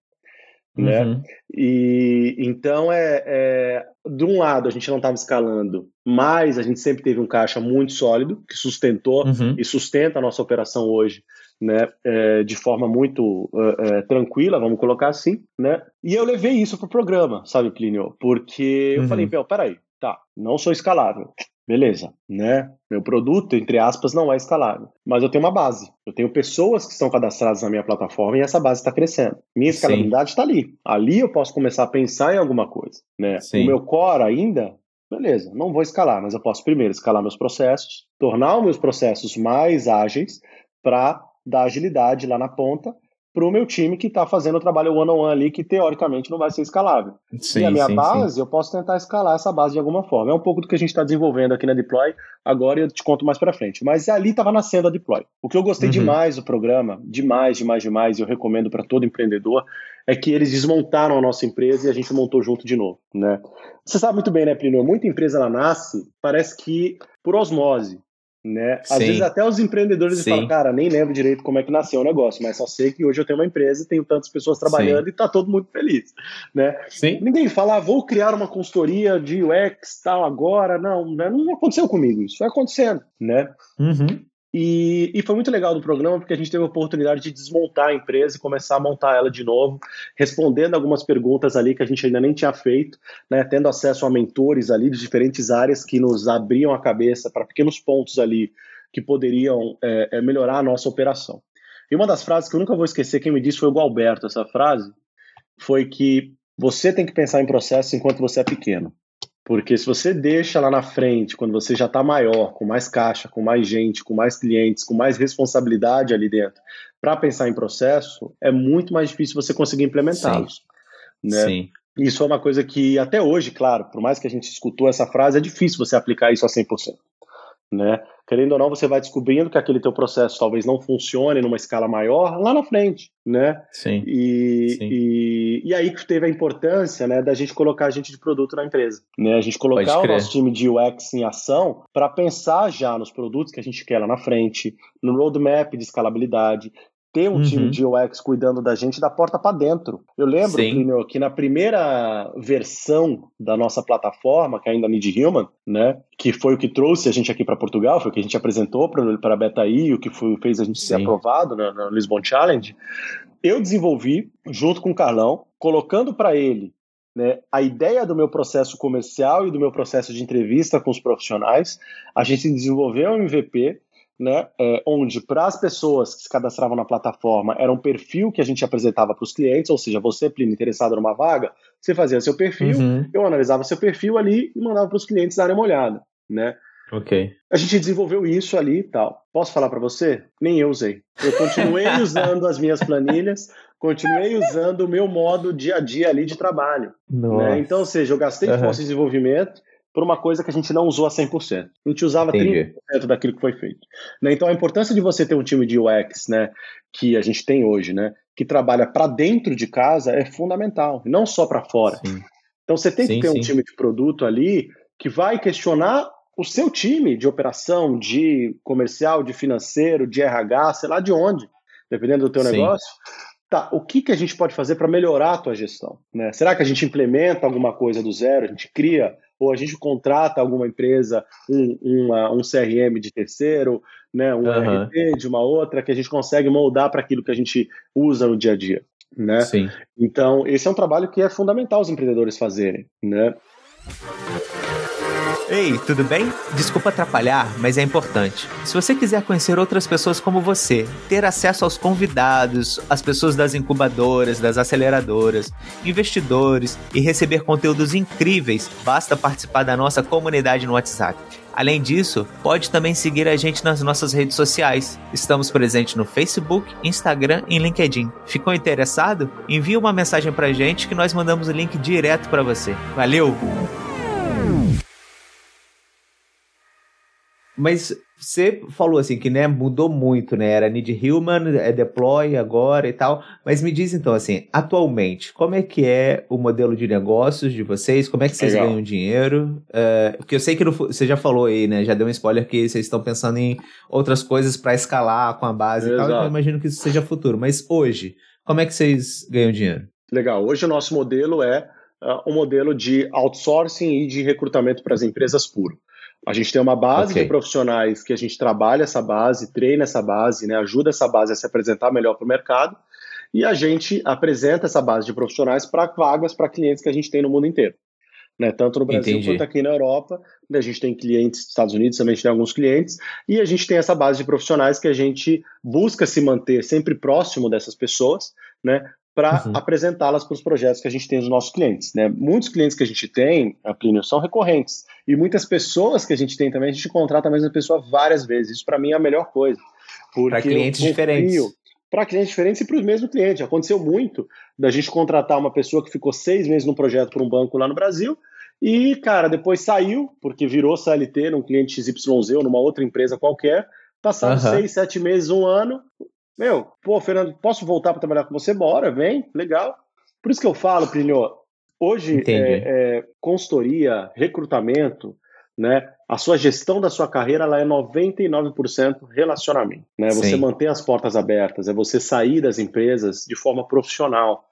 Né? Uhum. E então é, é, de um lado a gente não estava escalando, mas a gente sempre teve um caixa muito sólido que sustentou uhum. e sustenta a nossa operação hoje, né? É, de forma muito é, tranquila, vamos colocar assim, né? E eu levei isso para o programa, sabe, Plínio? Porque eu uhum. falei, peraí, tá, não sou escalável, beleza, né? Meu produto, entre aspas, não é escalável, mas eu tenho uma base. Eu tenho pessoas que estão cadastradas na minha plataforma e essa base está crescendo. Minha escalabilidade está ali. Ali eu posso começar a pensar em alguma coisa, né? Sim. O meu core ainda Beleza, não vou escalar, mas eu posso primeiro escalar meus processos, tornar os meus processos mais ágeis para dar agilidade lá na ponta para o meu time que está fazendo o trabalho one-on-one -on -one ali, que teoricamente não vai ser escalável. Sim, e a minha sim, base, sim. eu posso tentar escalar essa base de alguma forma. É um pouco do que a gente está desenvolvendo aqui na Deploy, agora eu te conto mais para frente. Mas ali estava nascendo a Deploy. O que eu gostei uhum. demais do programa, demais, demais, demais, e eu recomendo para todo empreendedor, é que eles desmontaram a nossa empresa e a gente montou junto de novo, né? Você sabe muito bem, né, Plínio? Muita empresa ela nasce, parece que por osmose né? Às Sim. vezes até os empreendedores falam, cara, nem lembro direito como é que nasceu o negócio, mas só sei que hoje eu tenho uma empresa e tenho tantas pessoas trabalhando Sim. e tá todo mundo feliz, né? Ninguém fala, ah, vou criar uma consultoria de UX tal agora, não, né? não aconteceu comigo isso, foi acontecendo, né? Uhum. E, e, foi muito legal do programa porque a gente teve a oportunidade de desmontar a empresa e começar a montar ela de novo, respondendo algumas perguntas ali que a gente ainda nem tinha feito, né, tendo acesso a mentores ali de diferentes áreas que nos abriam a cabeça para pequenos pontos ali que poderiam é, é, melhorar a nossa operação. E uma das frases que eu nunca vou esquecer, quem me disse foi o Gualberto, essa frase, foi que você tem que pensar em processo enquanto você é pequeno. Porque se você deixa lá na frente, quando você já está maior, com mais caixa, com mais gente, com mais clientes, com mais responsabilidade ali dentro, para pensar em processo, é muito mais difícil você conseguir implementá-los. Né? Sim. Isso é uma coisa que até hoje, claro, por mais que a gente escutou essa frase, é difícil você aplicar isso a 100% né? Querendo ou não, você vai descobrindo que aquele teu processo talvez não funcione numa escala maior lá na frente, né? Sim. E, Sim. e, e aí que teve a importância, né, da gente colocar a gente de produto na empresa, né? A gente colocar o nosso time de UX em ação para pensar já nos produtos que a gente quer lá na frente, no roadmap de escalabilidade, ter um uhum. time de UX cuidando da gente da porta para dentro. Eu lembro, Plínio, que na primeira versão da nossa plataforma, que é ainda a Need Human, né, que foi o que trouxe a gente aqui para Portugal, foi o que a gente apresentou para a BetaI, o que foi, fez a gente Sim. ser aprovado no, no Lisbon Challenge, eu desenvolvi, junto com o Carlão, colocando para ele né, a ideia do meu processo comercial e do meu processo de entrevista com os profissionais. A gente desenvolveu um MVP né, é, onde para as pessoas que se cadastravam na plataforma era um perfil que a gente apresentava para os clientes, ou seja, você, Plínio, interessado numa vaga, você fazia seu perfil, uhum. eu analisava seu perfil ali e mandava para os clientes darem uma olhada, né? Ok. A gente desenvolveu isso ali e tal. Posso falar para você? Nem eu usei. Eu continuei usando as minhas planilhas, continuei usando o meu modo dia a dia ali de trabalho. Né? Então, ou seja, eu gastei uhum. força de desenvolvimento, por uma coisa que a gente não usou a 100%. A gente usava Entendi. 30% daquilo que foi feito. Né? Então a importância de você ter um time de UX, né, que a gente tem hoje, né, que trabalha para dentro de casa é fundamental, não só para fora. Sim. Então você tem sim, que ter sim. um time de produto ali que vai questionar o seu time de operação, de comercial, de financeiro, de RH, sei lá de onde, dependendo do teu negócio, tá, o que, que a gente pode fazer para melhorar a tua gestão? Né? Será que a gente implementa alguma coisa do zero, a gente cria, ou a gente contrata alguma empresa, um, uma, um CRM de terceiro, né, um uhum. RP de uma outra, que a gente consegue moldar para aquilo que a gente usa no dia a dia? Né? Sim. Então, esse é um trabalho que é fundamental os empreendedores fazerem. Né? Ei, tudo bem? Desculpa atrapalhar, mas é importante. Se você quiser conhecer outras pessoas como você, ter acesso aos convidados, as pessoas das incubadoras, das aceleradoras, investidores e receber conteúdos incríveis, basta participar da nossa comunidade no WhatsApp. Além disso, pode também seguir a gente nas nossas redes sociais. Estamos presentes no Facebook, Instagram e LinkedIn. Ficou interessado? Envie uma mensagem pra gente que nós mandamos o link direto para você. Valeu! Mas você falou assim que né, mudou muito, né? Era Need Human, é Deploy agora e tal. Mas me diz então assim, atualmente, como é que é o modelo de negócios de vocês? Como é que vocês Legal. ganham dinheiro? Uh, porque eu sei que no, você já falou aí, né? Já deu um spoiler que vocês estão pensando em outras coisas para escalar com a base Exato. e tal. Então eu imagino que isso seja futuro. Mas hoje, como é que vocês ganham dinheiro? Legal. Hoje o nosso modelo é uh, um modelo de outsourcing e de recrutamento para as empresas puro. A gente tem uma base okay. de profissionais que a gente trabalha essa base, treina essa base, né, ajuda essa base a se apresentar melhor para o mercado, e a gente apresenta essa base de profissionais para vagas para clientes que a gente tem no mundo inteiro. Né, tanto no Brasil Entendi. quanto aqui na Europa. Né, a gente tem clientes nos Estados Unidos, também a gente tem alguns clientes, e a gente tem essa base de profissionais que a gente busca se manter sempre próximo dessas pessoas, né, para uhum. apresentá-las para os projetos que a gente tem dos nossos clientes. Né? Muitos clientes que a gente tem, a Plínio, são recorrentes. E muitas pessoas que a gente tem também, a gente contrata a mesma pessoa várias vezes. Isso, para mim, é a melhor coisa. Para clientes diferentes. Para clientes diferentes e para o mesmo cliente. Aconteceu muito da gente contratar uma pessoa que ficou seis meses no projeto para um banco lá no Brasil e, cara, depois saiu, porque virou CLT num cliente XYZ ou numa outra empresa qualquer. Passaram uhum. seis, sete meses, um ano, meu, pô, Fernando, posso voltar para trabalhar com você? Bora, vem, legal. Por isso que eu falo, Plinio, hoje é, é, consultoria, recrutamento, né? A sua gestão da sua carreira ela é 99% relacionamento. Né? Você manter as portas abertas, é você sair das empresas de forma profissional.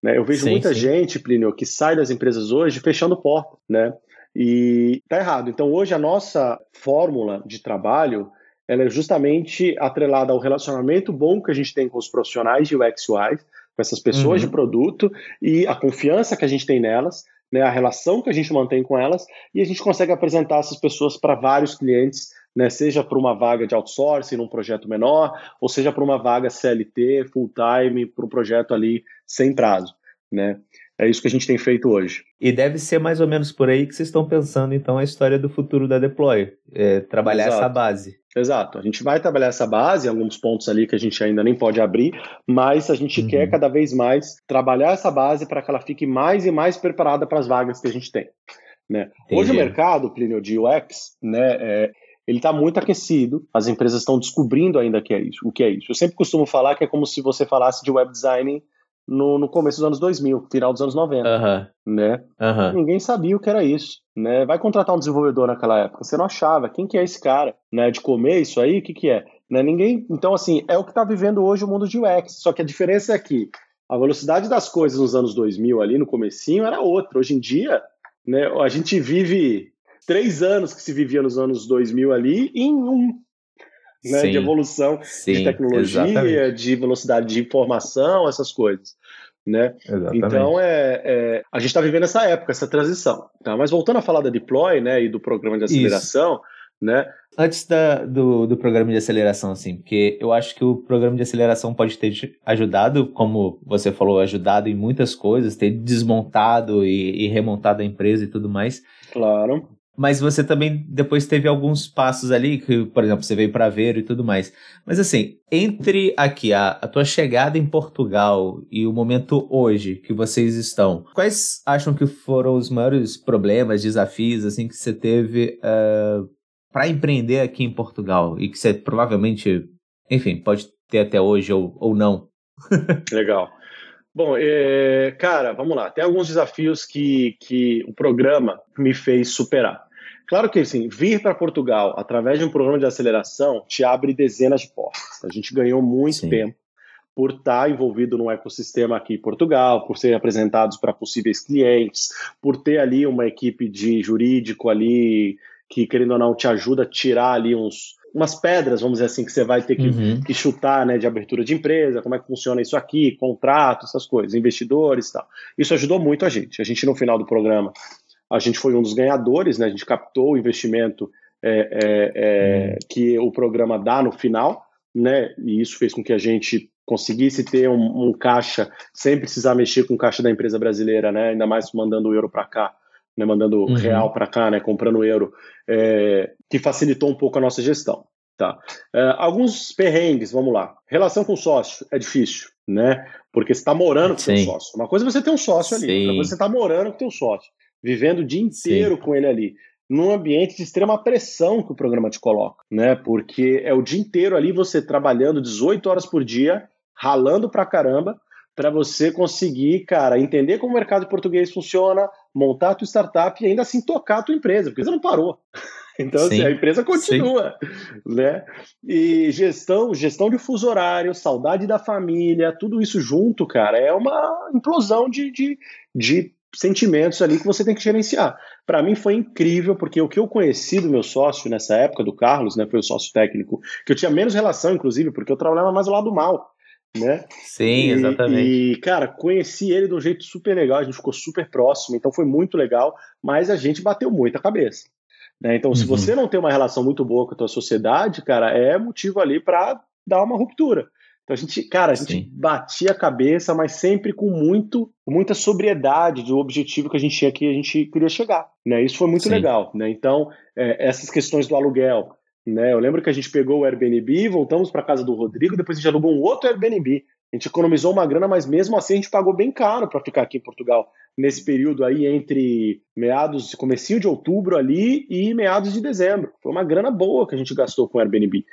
Né? Eu vejo sim, muita sim. gente, Plínio, que sai das empresas hoje fechando porta, né? E tá errado. Então, hoje a nossa fórmula de trabalho ela é justamente atrelada ao relacionamento bom que a gente tem com os profissionais de UX UI, com essas pessoas uhum. de produto e a confiança que a gente tem nelas, né, a relação que a gente mantém com elas e a gente consegue apresentar essas pessoas para vários clientes, né, seja para uma vaga de outsourcing num projeto menor, ou seja para uma vaga CLT, full time, para um projeto ali sem prazo, né? É isso que a gente tem feito hoje. E deve ser mais ou menos por aí que vocês estão pensando, então, a história do futuro da Deploy. É trabalhar Exato. essa base. Exato. A gente vai trabalhar essa base, alguns pontos ali que a gente ainda nem pode abrir, mas a gente uhum. quer cada vez mais trabalhar essa base para que ela fique mais e mais preparada para as vagas que a gente tem. Né? Hoje o mercado, Plínio, de UX, né, é, ele está muito aquecido, as empresas estão descobrindo ainda que é isso, o que é isso. Eu sempre costumo falar que é como se você falasse de web design no, no começo dos anos 2000, final dos anos 90, uhum. né? Uhum. Ninguém sabia o que era isso, né? Vai contratar um desenvolvedor naquela época, você não achava, quem que é esse cara, né? De comer isso aí, o que que é? Né? Ninguém, então assim, é o que está vivendo hoje o mundo de UX, só que a diferença é que a velocidade das coisas nos anos 2000 ali no comecinho era outra, hoje em dia, né? A gente vive três anos que se vivia nos anos 2000 ali em um, né, de evolução sim, de tecnologia, exatamente. de velocidade de informação, essas coisas. Né? Então é, é, a gente está vivendo essa época, essa transição. Tá? Mas voltando a falar da deploy, né, e do programa de aceleração, Isso. né? Antes da, do, do programa de aceleração, assim, porque eu acho que o programa de aceleração pode ter ajudado, como você falou, ajudado em muitas coisas, ter desmontado e, e remontado a empresa e tudo mais. Claro mas você também depois teve alguns passos ali, que, por exemplo, você veio para ver e tudo mais. Mas assim, entre aqui a, a tua chegada em Portugal e o momento hoje que vocês estão, quais acham que foram os maiores problemas, desafios assim que você teve uh, eh, para empreender aqui em Portugal e que você provavelmente, enfim, pode ter até hoje ou, ou não? Legal. Bom, é, cara, vamos lá. Tem alguns desafios que, que o programa me fez superar. Claro que assim, vir para Portugal através de um programa de aceleração te abre dezenas de portas. A gente ganhou muito Sim. tempo por estar envolvido no ecossistema aqui em Portugal, por ser apresentados para possíveis clientes, por ter ali uma equipe de jurídico ali que, querendo ou não, te ajuda a tirar ali uns, umas pedras, vamos dizer assim, que você vai ter que, uhum. que, chutar, né, de abertura de empresa, como é que funciona isso aqui, contrato, essas coisas, investidores e tal. Isso ajudou muito a gente. A gente, no final do programa, a gente foi um dos ganhadores, né? A gente captou o investimento é, é, é, que o programa dá no final, né? E isso fez com que a gente conseguisse ter um, um caixa sem precisar mexer com o caixa da empresa brasileira, né? Ainda mais mandando o euro para cá, né? Mandando uhum. real para cá, né? Comprando euro, é, que facilitou um pouco a nossa gestão. Tá. É, alguns perrengues, vamos lá. Relação com sócio é difícil, né? Porque você está morando com o seu sócio. Uma coisa é você ter um sócio ali, outra coisa é você está morando com o seu sócio, vivendo o dia inteiro Sim. com ele ali num ambiente de extrema pressão que o programa te coloca, né? Porque é o dia inteiro ali você trabalhando 18 horas por dia, ralando pra caramba, para você conseguir, cara, entender como o mercado português funciona, montar a tua startup e ainda assim tocar a tua empresa, porque você não parou. Então, assim, a empresa continua, Sim. né? E gestão, gestão de fuso horário, saudade da família, tudo isso junto, cara, é uma implosão de, de, de sentimentos ali que você tem que gerenciar. Para mim foi incrível, porque o que eu conheci do meu sócio nessa época, do Carlos, né, foi o sócio técnico, que eu tinha menos relação, inclusive, porque eu trabalhava mais do lado mal, né? Sim, exatamente. E, cara, conheci ele de um jeito super legal, a gente ficou super próximo, então foi muito legal, mas a gente bateu muita cabeça. Né? Então, se uhum. você não tem uma relação muito boa com a tua sociedade, cara, é motivo ali para dar uma ruptura. Então a gente, cara, a gente Sim. batia a cabeça, mas sempre com muito, muita sobriedade do objetivo que a gente tinha que a gente queria chegar, né? Isso foi muito Sim. legal, né? Então é, essas questões do aluguel, né? Eu lembro que a gente pegou o Airbnb, voltamos para casa do Rodrigo, depois a gente alugou um outro Airbnb. A gente economizou uma grana, mas mesmo assim a gente pagou bem caro para ficar aqui em Portugal nesse período aí entre meados, comecinho de outubro ali e meados de dezembro. Foi uma grana boa que a gente gastou com o Airbnb,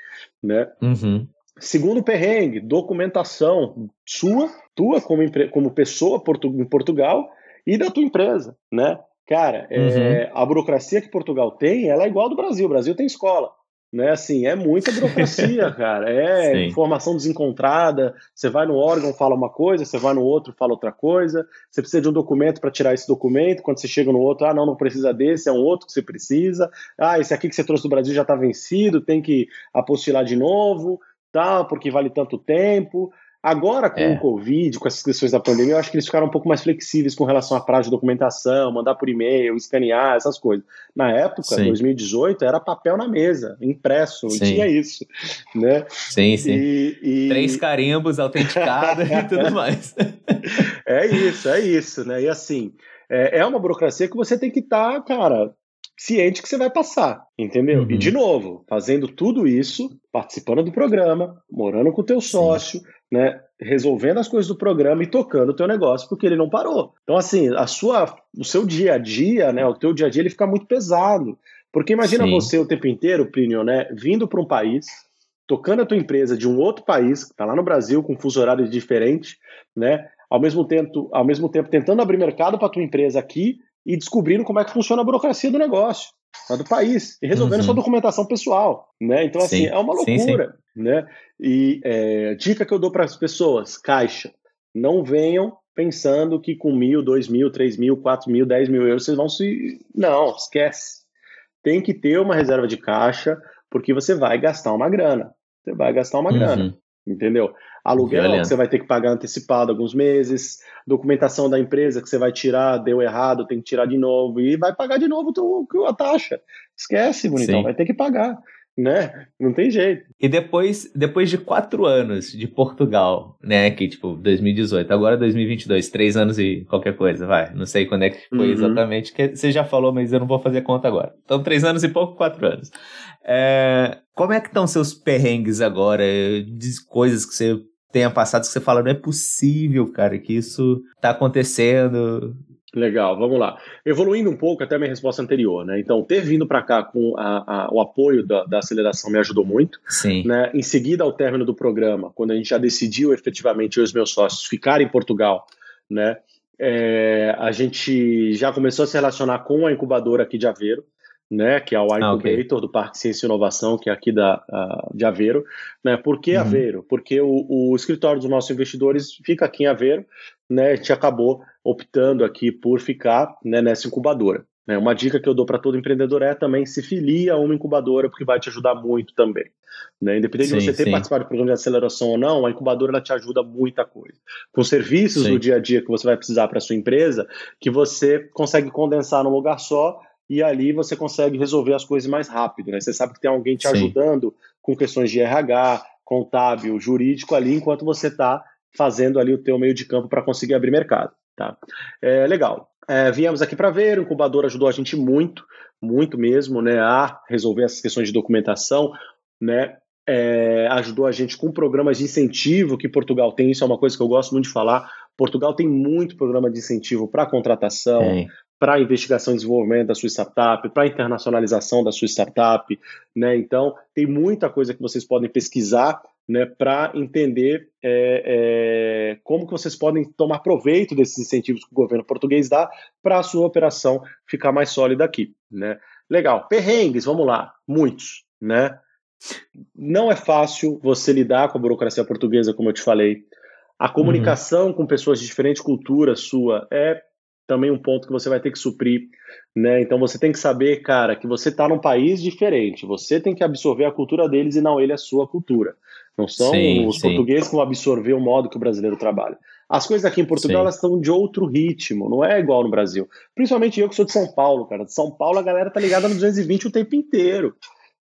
né? Uhum. Segundo perrengue, documentação sua, tua como, como pessoa em Portugal e da tua empresa, né? Cara, é, uhum. é, a burocracia que Portugal tem, ela é igual do Brasil. O Brasil tem escola, né? Assim, é muita burocracia, cara. É Sim. informação desencontrada. Você vai no órgão, fala uma coisa, você vai no outro, fala outra coisa. Você precisa de um documento para tirar esse documento. Quando você chega no outro, ah, não, não precisa desse, é um outro que você precisa. Ah, esse aqui que você trouxe do Brasil já está vencido, tem que apostilar de novo tal, porque vale tanto tempo. Agora, com é. o Covid, com essas questões da pandemia, eu acho que eles ficaram um pouco mais flexíveis com relação à prazo de documentação, mandar por e-mail, escanear, essas coisas. Na época, sim. 2018, era papel na mesa, impresso, sim. tinha isso. Né? Sim, sim. E, e... Três carimbos autenticados e tudo mais. é isso, é isso, né? E assim, é, é uma burocracia que você tem que estar, tá, cara, ciente que você vai passar, entendeu? Uhum. E de novo, fazendo tudo isso, participando do programa, morando com o teu sócio, Sim. né, resolvendo as coisas do programa e tocando o teu negócio, porque ele não parou. Então assim, a sua, o seu dia a dia, né, o teu dia a dia ele fica muito pesado. Porque imagina Sim. você o tempo inteiro, Plínio, né, vindo para um país, tocando a tua empresa de um outro país, que está lá no Brasil com fuso horário diferente, né? Ao mesmo tempo, ao mesmo tempo tentando abrir mercado para tua empresa aqui, e descobrindo como é que funciona a burocracia do negócio, do país, e resolvendo uhum. sua documentação pessoal, né? Então, assim, sim. é uma loucura, sim, sim. né? E é, dica que eu dou para as pessoas, caixa, não venham pensando que com mil, dois mil, três mil, quatro mil, dez mil euros vocês vão se... Não, esquece. Tem que ter uma reserva de caixa, porque você vai gastar uma grana. Você vai gastar uma uhum. grana, entendeu? Aluguel que você vai ter que pagar antecipado alguns meses, documentação da empresa que você vai tirar, deu errado, tem que tirar de novo, e vai pagar de novo a taxa. Esquece, bonitão, Sim. vai ter que pagar. Né? Não tem jeito. E depois, depois de quatro anos de Portugal, né? Que tipo, 2018, agora 2022, três anos e qualquer coisa, vai. Não sei quando é que foi uhum. exatamente, que você já falou, mas eu não vou fazer conta agora. Então, três anos e pouco, quatro anos. É, como é que estão seus perrengues agora? De coisas que você tenha passado que você fala, não é possível, cara, que isso tá acontecendo. Legal, vamos lá. Evoluindo um pouco até a minha resposta anterior, né? Então, ter vindo para cá com a, a, o apoio da, da, aceleração me ajudou muito. Sim. Né? Em seguida, ao término do programa, quando a gente já decidiu efetivamente eu e os meus sócios ficar em Portugal, né? É, a gente já começou a se relacionar com a incubadora aqui de Aveiro, né, que é o ah, Incubator okay. do Parque Ciência e Inovação, que é aqui da, uh, de Aveiro. Né? Por que uhum. Aveiro? Porque o, o, escritório dos nossos investidores fica aqui em Aveiro, né? a gente acabou optando aqui por ficar né, nessa incubadora. Né? Uma dica que eu dou para todo empreendedor é também se filia a uma incubadora, porque vai te ajudar muito também. Né? Independente sim, de você ter sim. participado de programa de aceleração ou não, a incubadora ela te ajuda muita coisa. Com serviços sim. do dia a dia que você vai precisar para sua empresa, que você consegue condensar num lugar só e ali você consegue resolver as coisas mais rápido. Né? Você sabe que tem alguém te ajudando com questões de RH, contábil, jurídico ali, enquanto você está fazendo ali o teu meio de campo para conseguir abrir mercado. Tá? É, legal. É, viemos aqui para ver, o incubador ajudou a gente muito, muito mesmo, né, a resolver essas questões de documentação, né, é, ajudou a gente com programas de incentivo que Portugal tem, isso é uma coisa que eu gosto muito de falar. Portugal tem muito programa de incentivo para contratação, para investigação e desenvolvimento da sua startup, para internacionalização da sua startup, né? Então tem muita coisa que vocês podem pesquisar né, para entender é, é, como que vocês podem tomar proveito desses incentivos que o governo português dá para a sua operação ficar mais sólida aqui. Né? Legal. Perrengues, vamos lá. Muitos. Né? Não é fácil você lidar com a burocracia portuguesa, como eu te falei. A comunicação uhum. com pessoas de diferente cultura sua é também um ponto que você vai ter que suprir, né? Então você tem que saber, cara, que você está num país diferente. Você tem que absorver a cultura deles e não ele a sua cultura. Não são sim, os sim. portugueses que vão absorver o modo que o brasileiro trabalha. As coisas aqui em Portugal elas estão de outro ritmo, não é igual no Brasil. Principalmente eu que sou de São Paulo, cara. De São Paulo a galera tá ligada no 220 o tempo inteiro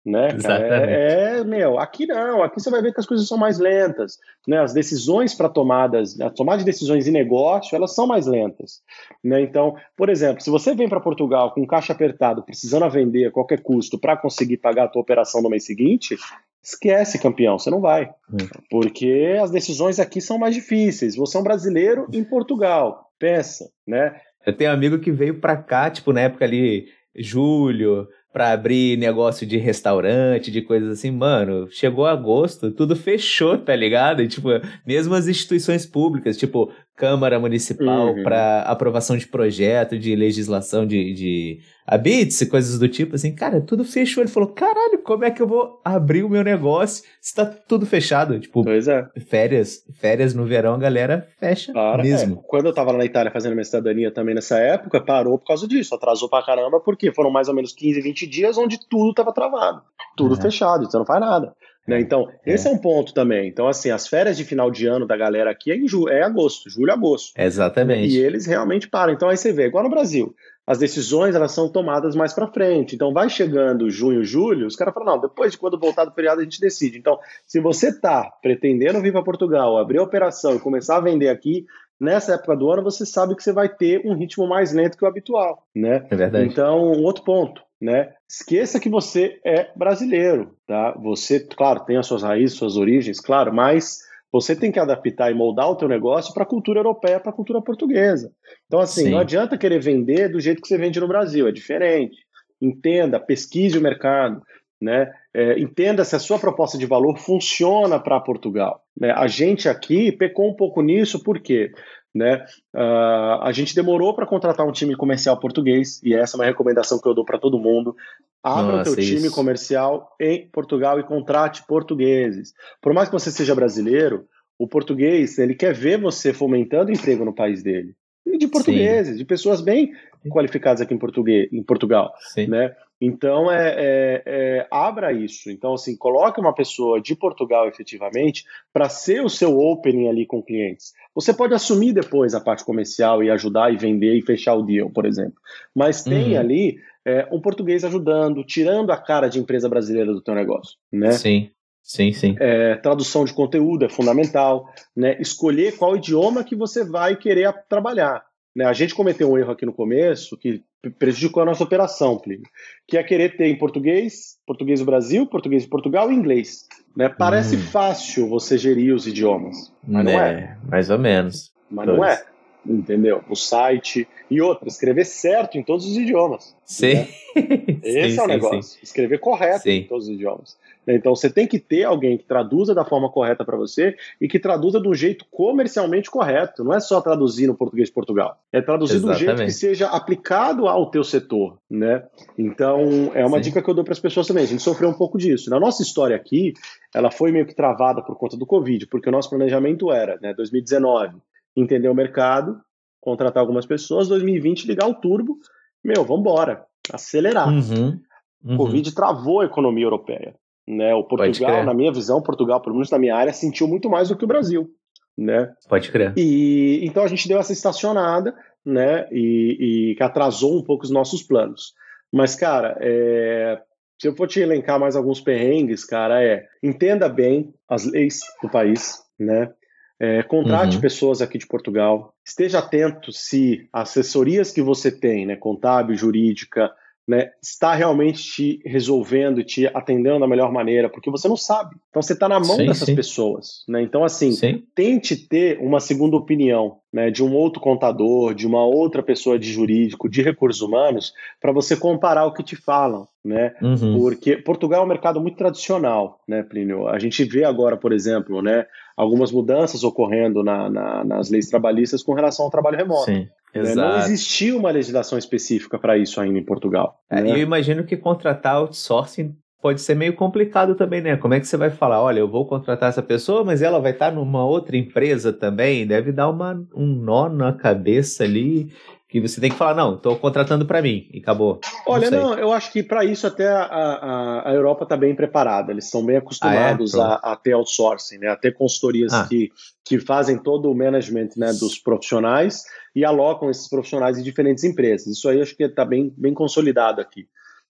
né, É, é, meu, aqui não, aqui você vai ver que as coisas são mais lentas, né? As decisões para tomadas, a tomada de decisões em negócio, elas são mais lentas, né? Então, por exemplo, se você vem para Portugal com caixa apertado, precisando vender a qualquer custo para conseguir pagar a tua operação no mês seguinte, esquece, campeão, você não vai. Hum. Porque as decisões aqui são mais difíceis. Você é um brasileiro em Portugal, pensa, né? Eu tenho um amigo que veio para cá, tipo, na época ali, julho, para abrir negócio de restaurante, de coisas assim, mano, chegou agosto, tudo fechou, tá ligado? E, tipo, mesmo as instituições públicas, tipo, Câmara Municipal uhum. para aprovação de projeto, de legislação de, de habits e coisas do tipo, assim, cara, tudo fechou. Ele falou, caralho, como é que eu vou abrir o meu negócio se tá tudo fechado? Tipo, pois é. férias, férias no verão, a galera fecha Para, mesmo. É. Quando eu tava lá na Itália fazendo minha cidadania também nessa época, parou por causa disso, atrasou pra caramba, porque foram mais ou menos 15, 20 dias onde tudo tava travado, tudo uhum. fechado, você não faz nada. Né? Então, é. esse é um ponto também. Então, assim, as férias de final de ano da galera aqui é em ju é agosto, julho, agosto. Exatamente. E eles realmente param. Então, aí você vê, igual no Brasil, as decisões elas são tomadas mais para frente. Então, vai chegando junho, julho, os caras falam, não, depois de quando voltar do feriado a gente decide. Então, se você está pretendendo vir para Portugal, abrir a operação e começar a vender aqui, nessa época do ano você sabe que você vai ter um ritmo mais lento que o habitual, né? É verdade. Então, outro ponto, né? Esqueça que você é brasileiro, tá? Você, claro, tem as suas raízes, suas origens, claro, mas você tem que adaptar e moldar o teu negócio para a cultura europeia, para a cultura portuguesa. Então, assim, Sim. não adianta querer vender do jeito que você vende no Brasil, é diferente. Entenda, pesquise o mercado, né? É, entenda se a sua proposta de valor funciona para Portugal. Né? A gente aqui pecou um pouco nisso, por quê? Né? Uh, a gente demorou para contratar um time comercial português, e essa é uma recomendação que eu dou para todo mundo. Abra Nossa, o teu isso. time comercial em Portugal e contrate portugueses. Por mais que você seja brasileiro, o português ele quer ver você fomentando emprego no país dele. E de portugueses, Sim. de pessoas bem qualificadas aqui em, português, em Portugal. Sim. Né? Então, é, é, é, abra isso. Então, assim, coloque uma pessoa de Portugal efetivamente para ser o seu opening ali com clientes. Você pode assumir depois a parte comercial e ajudar e vender e fechar o deal, por exemplo. Mas tem uhum. ali é, um português ajudando, tirando a cara de empresa brasileira do teu negócio, né? Sim. Sim, sim. É, tradução de conteúdo é fundamental, né? Escolher qual idioma que você vai querer trabalhar. Né? A gente cometeu um erro aqui no começo que prejudicou a nossa operação, Plínio, que é querer ter em português, português do Brasil, português de Portugal e inglês. Né? Parece hum. fácil você gerir os idiomas, mas não é. é. Mais ou menos. Mas não é. Entendeu? O site e outra, escrever certo em todos os idiomas. Sim. Né? Esse sim, é o negócio. Sim. Escrever correto em todos os idiomas. Então você tem que ter alguém que traduza da forma correta para você e que traduza do jeito comercialmente correto. Não é só traduzir no português de Portugal. É traduzir Exatamente. do jeito que seja aplicado ao teu setor, né? Então é uma Sim. dica que eu dou para as pessoas também. A gente sofreu um pouco disso. Na nossa história aqui, ela foi meio que travada por conta do Covid, porque o nosso planejamento era, né, 2019, entender o mercado, contratar algumas pessoas, 2020 ligar o turbo meu, vamos embora, acelerar. Uhum. Uhum. O Covid travou a economia europeia. Né? O Portugal, na minha visão, Portugal, pelo menos na minha área, sentiu muito mais do que o Brasil. Né? Pode crer. E então a gente deu essa estacionada, né? E, e que atrasou um pouco os nossos planos. Mas, cara, é, se eu for te elencar mais alguns perrengues, cara, é entenda bem as leis do país, né? É, contrate uhum. pessoas aqui de Portugal. Esteja atento se assessorias que você tem, né, contábil, jurídica, né, está realmente te resolvendo e te atendendo da melhor maneira, porque você não sabe. Então você está na mão sim, dessas sim. pessoas. Né? Então, assim, sim. tente ter uma segunda opinião né, de um outro contador, de uma outra pessoa de jurídico, de recursos humanos, para você comparar o que te falam. Né? Uhum. Porque Portugal é um mercado muito tradicional, né, Plínio? A gente vê agora, por exemplo, né, algumas mudanças ocorrendo na, na, nas leis trabalhistas com relação ao trabalho remoto. Sim. Né? Não existia uma legislação específica para isso ainda em Portugal. É, né? Eu imagino que contratar outsourcing pode ser meio complicado também, né? Como é que você vai falar, olha, eu vou contratar essa pessoa, mas ela vai estar numa outra empresa também? Deve dar uma, um nó na cabeça ali que você tem que falar, não, estou contratando para mim e acabou. Olha, não, não eu acho que para isso até a, a, a Europa está bem preparada, eles são bem acostumados ah, é? a, a, ter outsourcing, né, a ter consultorias ah. que, que fazem todo o management né, dos profissionais e alocam esses profissionais em diferentes empresas. Isso aí acho que está bem, bem consolidado aqui,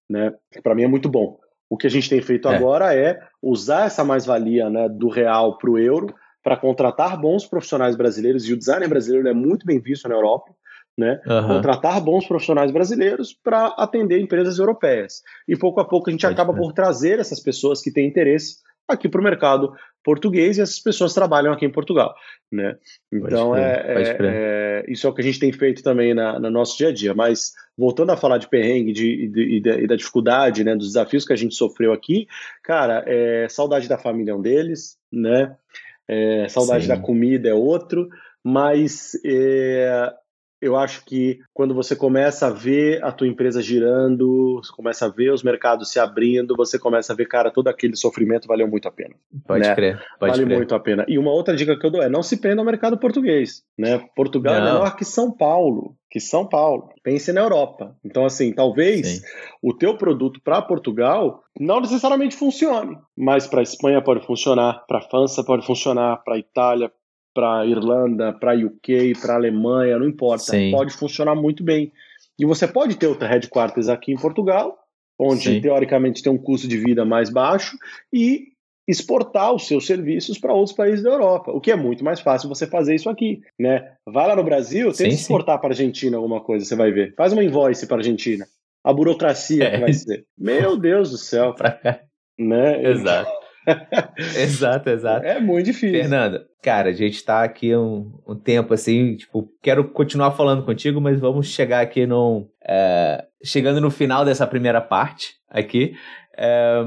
né, para mim é muito bom. O que a gente tem feito é. agora é usar essa mais-valia né, do real para o euro para contratar bons profissionais brasileiros, e o design brasileiro é muito bem visto na Europa, né? Uhum. Contratar bons profissionais brasileiros para atender empresas europeias. E pouco a pouco a gente Pode acaba por trazer essas pessoas que têm interesse aqui para o mercado português e essas pessoas trabalham aqui em Portugal, né? Então é, é, é, isso é o que a gente tem feito também na, no nosso dia a dia. Mas voltando a falar de perrengue de, de, de, e da dificuldade, né, dos desafios que a gente sofreu aqui, cara, é, saudade da família é um deles, né? É, saudade Sim. da comida é outro, mas é, eu acho que quando você começa a ver a tua empresa girando, você começa a ver os mercados se abrindo, você começa a ver, cara, todo aquele sofrimento valeu muito a pena. Pode né? crer. Pode vale crer. muito a pena. E uma outra dica que eu dou é não se prenda ao mercado português. Né? Portugal é não. é menor que São Paulo. Que São Paulo. Pense na Europa. Então, assim, talvez Sim. o teu produto para Portugal não necessariamente funcione, mas para Espanha pode funcionar, para França pode funcionar, para Itália, para Irlanda, para UK, para Alemanha, não importa, Sim. pode funcionar muito bem. E você pode ter outra headquarters aqui em Portugal, onde Sim. teoricamente tem um custo de vida mais baixo e exportar os seus serviços para outros países da Europa, o que é muito mais fácil você fazer isso aqui, né? Vai lá no Brasil, tenta exportar para a Argentina alguma coisa, você vai ver. Faz uma invoice para a Argentina. A burocracia é. que vai ser. Meu Deus do céu. Né? Exato. exato, exato. É muito difícil. Fernanda, cara, a gente tá aqui um, um tempo assim, tipo, quero continuar falando contigo, mas vamos chegar aqui num. É, chegando no final dessa primeira parte aqui. É,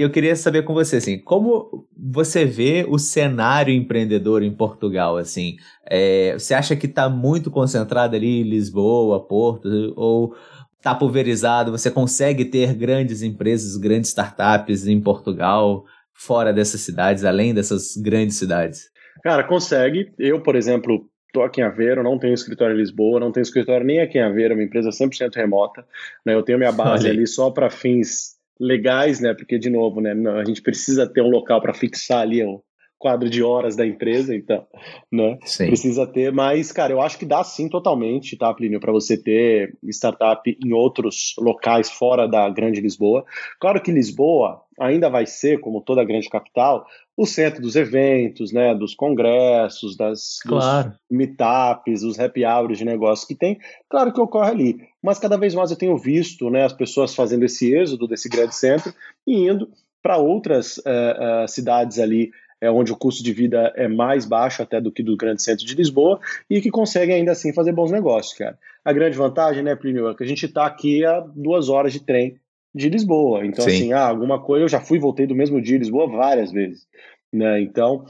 eu queria saber com você, assim, como você vê o cenário empreendedor em Portugal, assim? É, você acha que está muito concentrado ali em Lisboa, Porto, ou está pulverizado? Você consegue ter grandes empresas, grandes startups em Portugal? Fora dessas cidades, além dessas grandes cidades? Cara, consegue. Eu, por exemplo, estou aqui em Aveiro, não tenho escritório em Lisboa, não tenho escritório nem aqui em Aveiro, uma empresa 100% remota. Né? Eu tenho minha base ali só para fins legais, né? Porque, de novo, né? a gente precisa ter um local para fixar ali o quadro de horas da empresa, então, né? Sim. Precisa ter, mas, cara, eu acho que dá sim totalmente, tá, Plínio, para você ter startup em outros locais fora da grande Lisboa. Claro que Lisboa ainda vai ser, como toda grande capital, o centro dos eventos, né, dos congressos, das claro. dos meetups, dos happy hours de negócios que tem, claro que ocorre ali. Mas cada vez mais eu tenho visto né, as pessoas fazendo esse êxodo desse grande centro e indo para outras uh, uh, cidades ali é onde o custo de vida é mais baixo até do que do grande centro de Lisboa e que conseguem ainda assim fazer bons negócios, cara. A grande vantagem, né, Plínio, é que a gente está aqui a duas horas de trem de Lisboa. Então, Sim. assim, ah, alguma coisa, eu já fui e voltei do mesmo dia de Lisboa várias vezes. Né? Então,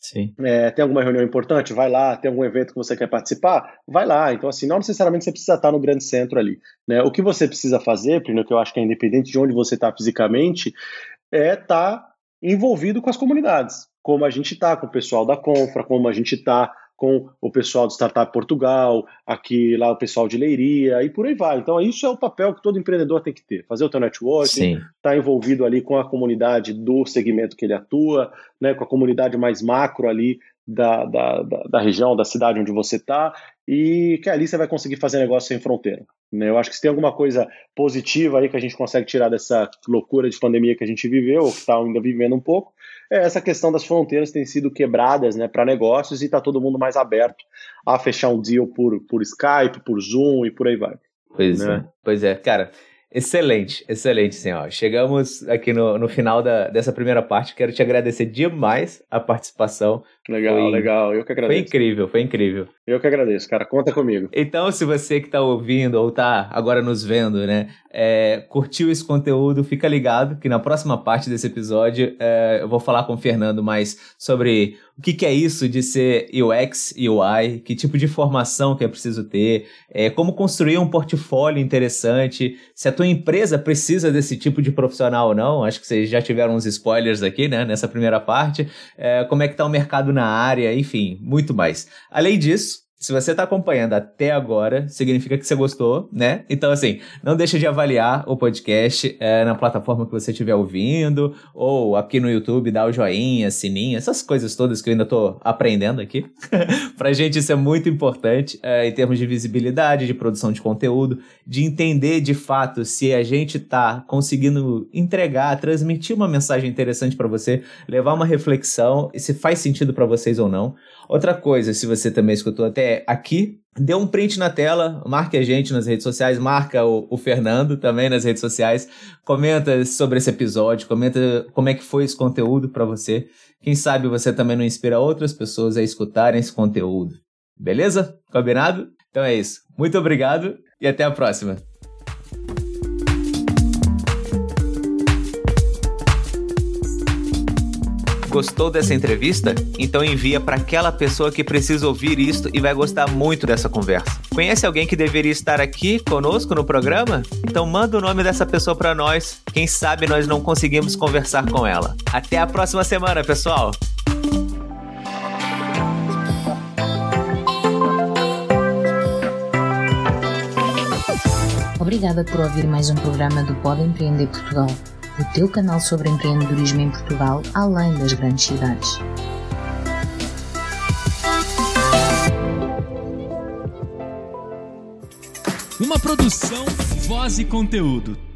Sim. É, tem alguma reunião importante? Vai lá. Tem algum evento que você quer participar? Vai lá. Então, assim, não necessariamente você precisa estar no grande centro ali. Né? O que você precisa fazer, Plínio, que eu acho que é independente de onde você está fisicamente, é estar tá envolvido com as comunidades. Como a gente está com o pessoal da Confra, como a gente está com o pessoal do Startup Portugal, aqui lá o pessoal de Leiria e por aí vai. Então, isso é o papel que todo empreendedor tem que ter: fazer o seu networking, estar tá envolvido ali com a comunidade do segmento que ele atua, né, com a comunidade mais macro ali da, da, da, região, da cidade onde você está, e que ali você vai conseguir fazer negócio sem fronteira. Né? Eu acho que se tem alguma coisa positiva aí que a gente consegue tirar dessa loucura de pandemia que a gente viveu, ou que está ainda vivendo um pouco, é essa questão das fronteiras têm sido quebradas né, para negócios e está todo mundo mais aberto a fechar um deal por, por Skype, por Zoom e por aí vai. Pois né? é, pois é, cara. Excelente, excelente, senhor. Chegamos aqui no, no final da, dessa primeira parte. Quero te agradecer demais a participação. Legal, foi, legal. Eu que agradeço. Foi incrível, foi incrível. Eu que agradeço, cara. Conta comigo. Então, se você que está ouvindo ou está agora nos vendo, né, é, curtiu esse conteúdo, fica ligado que na próxima parte desse episódio é, eu vou falar com o Fernando mais sobre o que, que, é isso de ser UX e UI, que tipo de formação que é preciso ter, é, como construir um portfólio interessante, se a tua empresa precisa desse tipo de profissional ou não. Acho que vocês já tiveram uns spoilers aqui, né, nessa primeira parte. É, como é que está o mercado na área, enfim, muito mais. Além disso, se você está acompanhando até agora, significa que você gostou, né? Então, assim, não deixa de avaliar o podcast é, na plataforma que você estiver ouvindo, ou aqui no YouTube, dá o joinha, sininho, essas coisas todas que eu ainda estou aprendendo aqui. Pra gente isso é muito importante é, em termos de visibilidade, de produção de conteúdo, de entender de fato se a gente está conseguindo entregar, transmitir uma mensagem interessante para você, levar uma reflexão, se faz sentido para vocês ou não. Outra coisa, se você também escutou até aqui, dê um print na tela, marque a gente nas redes sociais, marca o, o, Fernando também nas redes sociais, comenta sobre esse episódio, comenta como é que foi esse conteúdo para você. Quem sabe você também não inspira outras pessoas a escutarem esse conteúdo. Beleza? Combinado? Então é isso. Muito obrigado e até a próxima. Gostou dessa entrevista? Então envia para aquela pessoa que precisa ouvir isto e vai gostar muito dessa conversa. Conhece alguém que deveria estar aqui conosco no programa? Então manda o nome dessa pessoa para nós. Quem sabe nós não conseguimos conversar com ela. Até a próxima semana, pessoal. Obrigada por ouvir mais um programa do Pode Empreender Portugal o teu canal sobre empreendedorismo em Portugal, além das grandes cidades. Uma produção, voz e conteúdo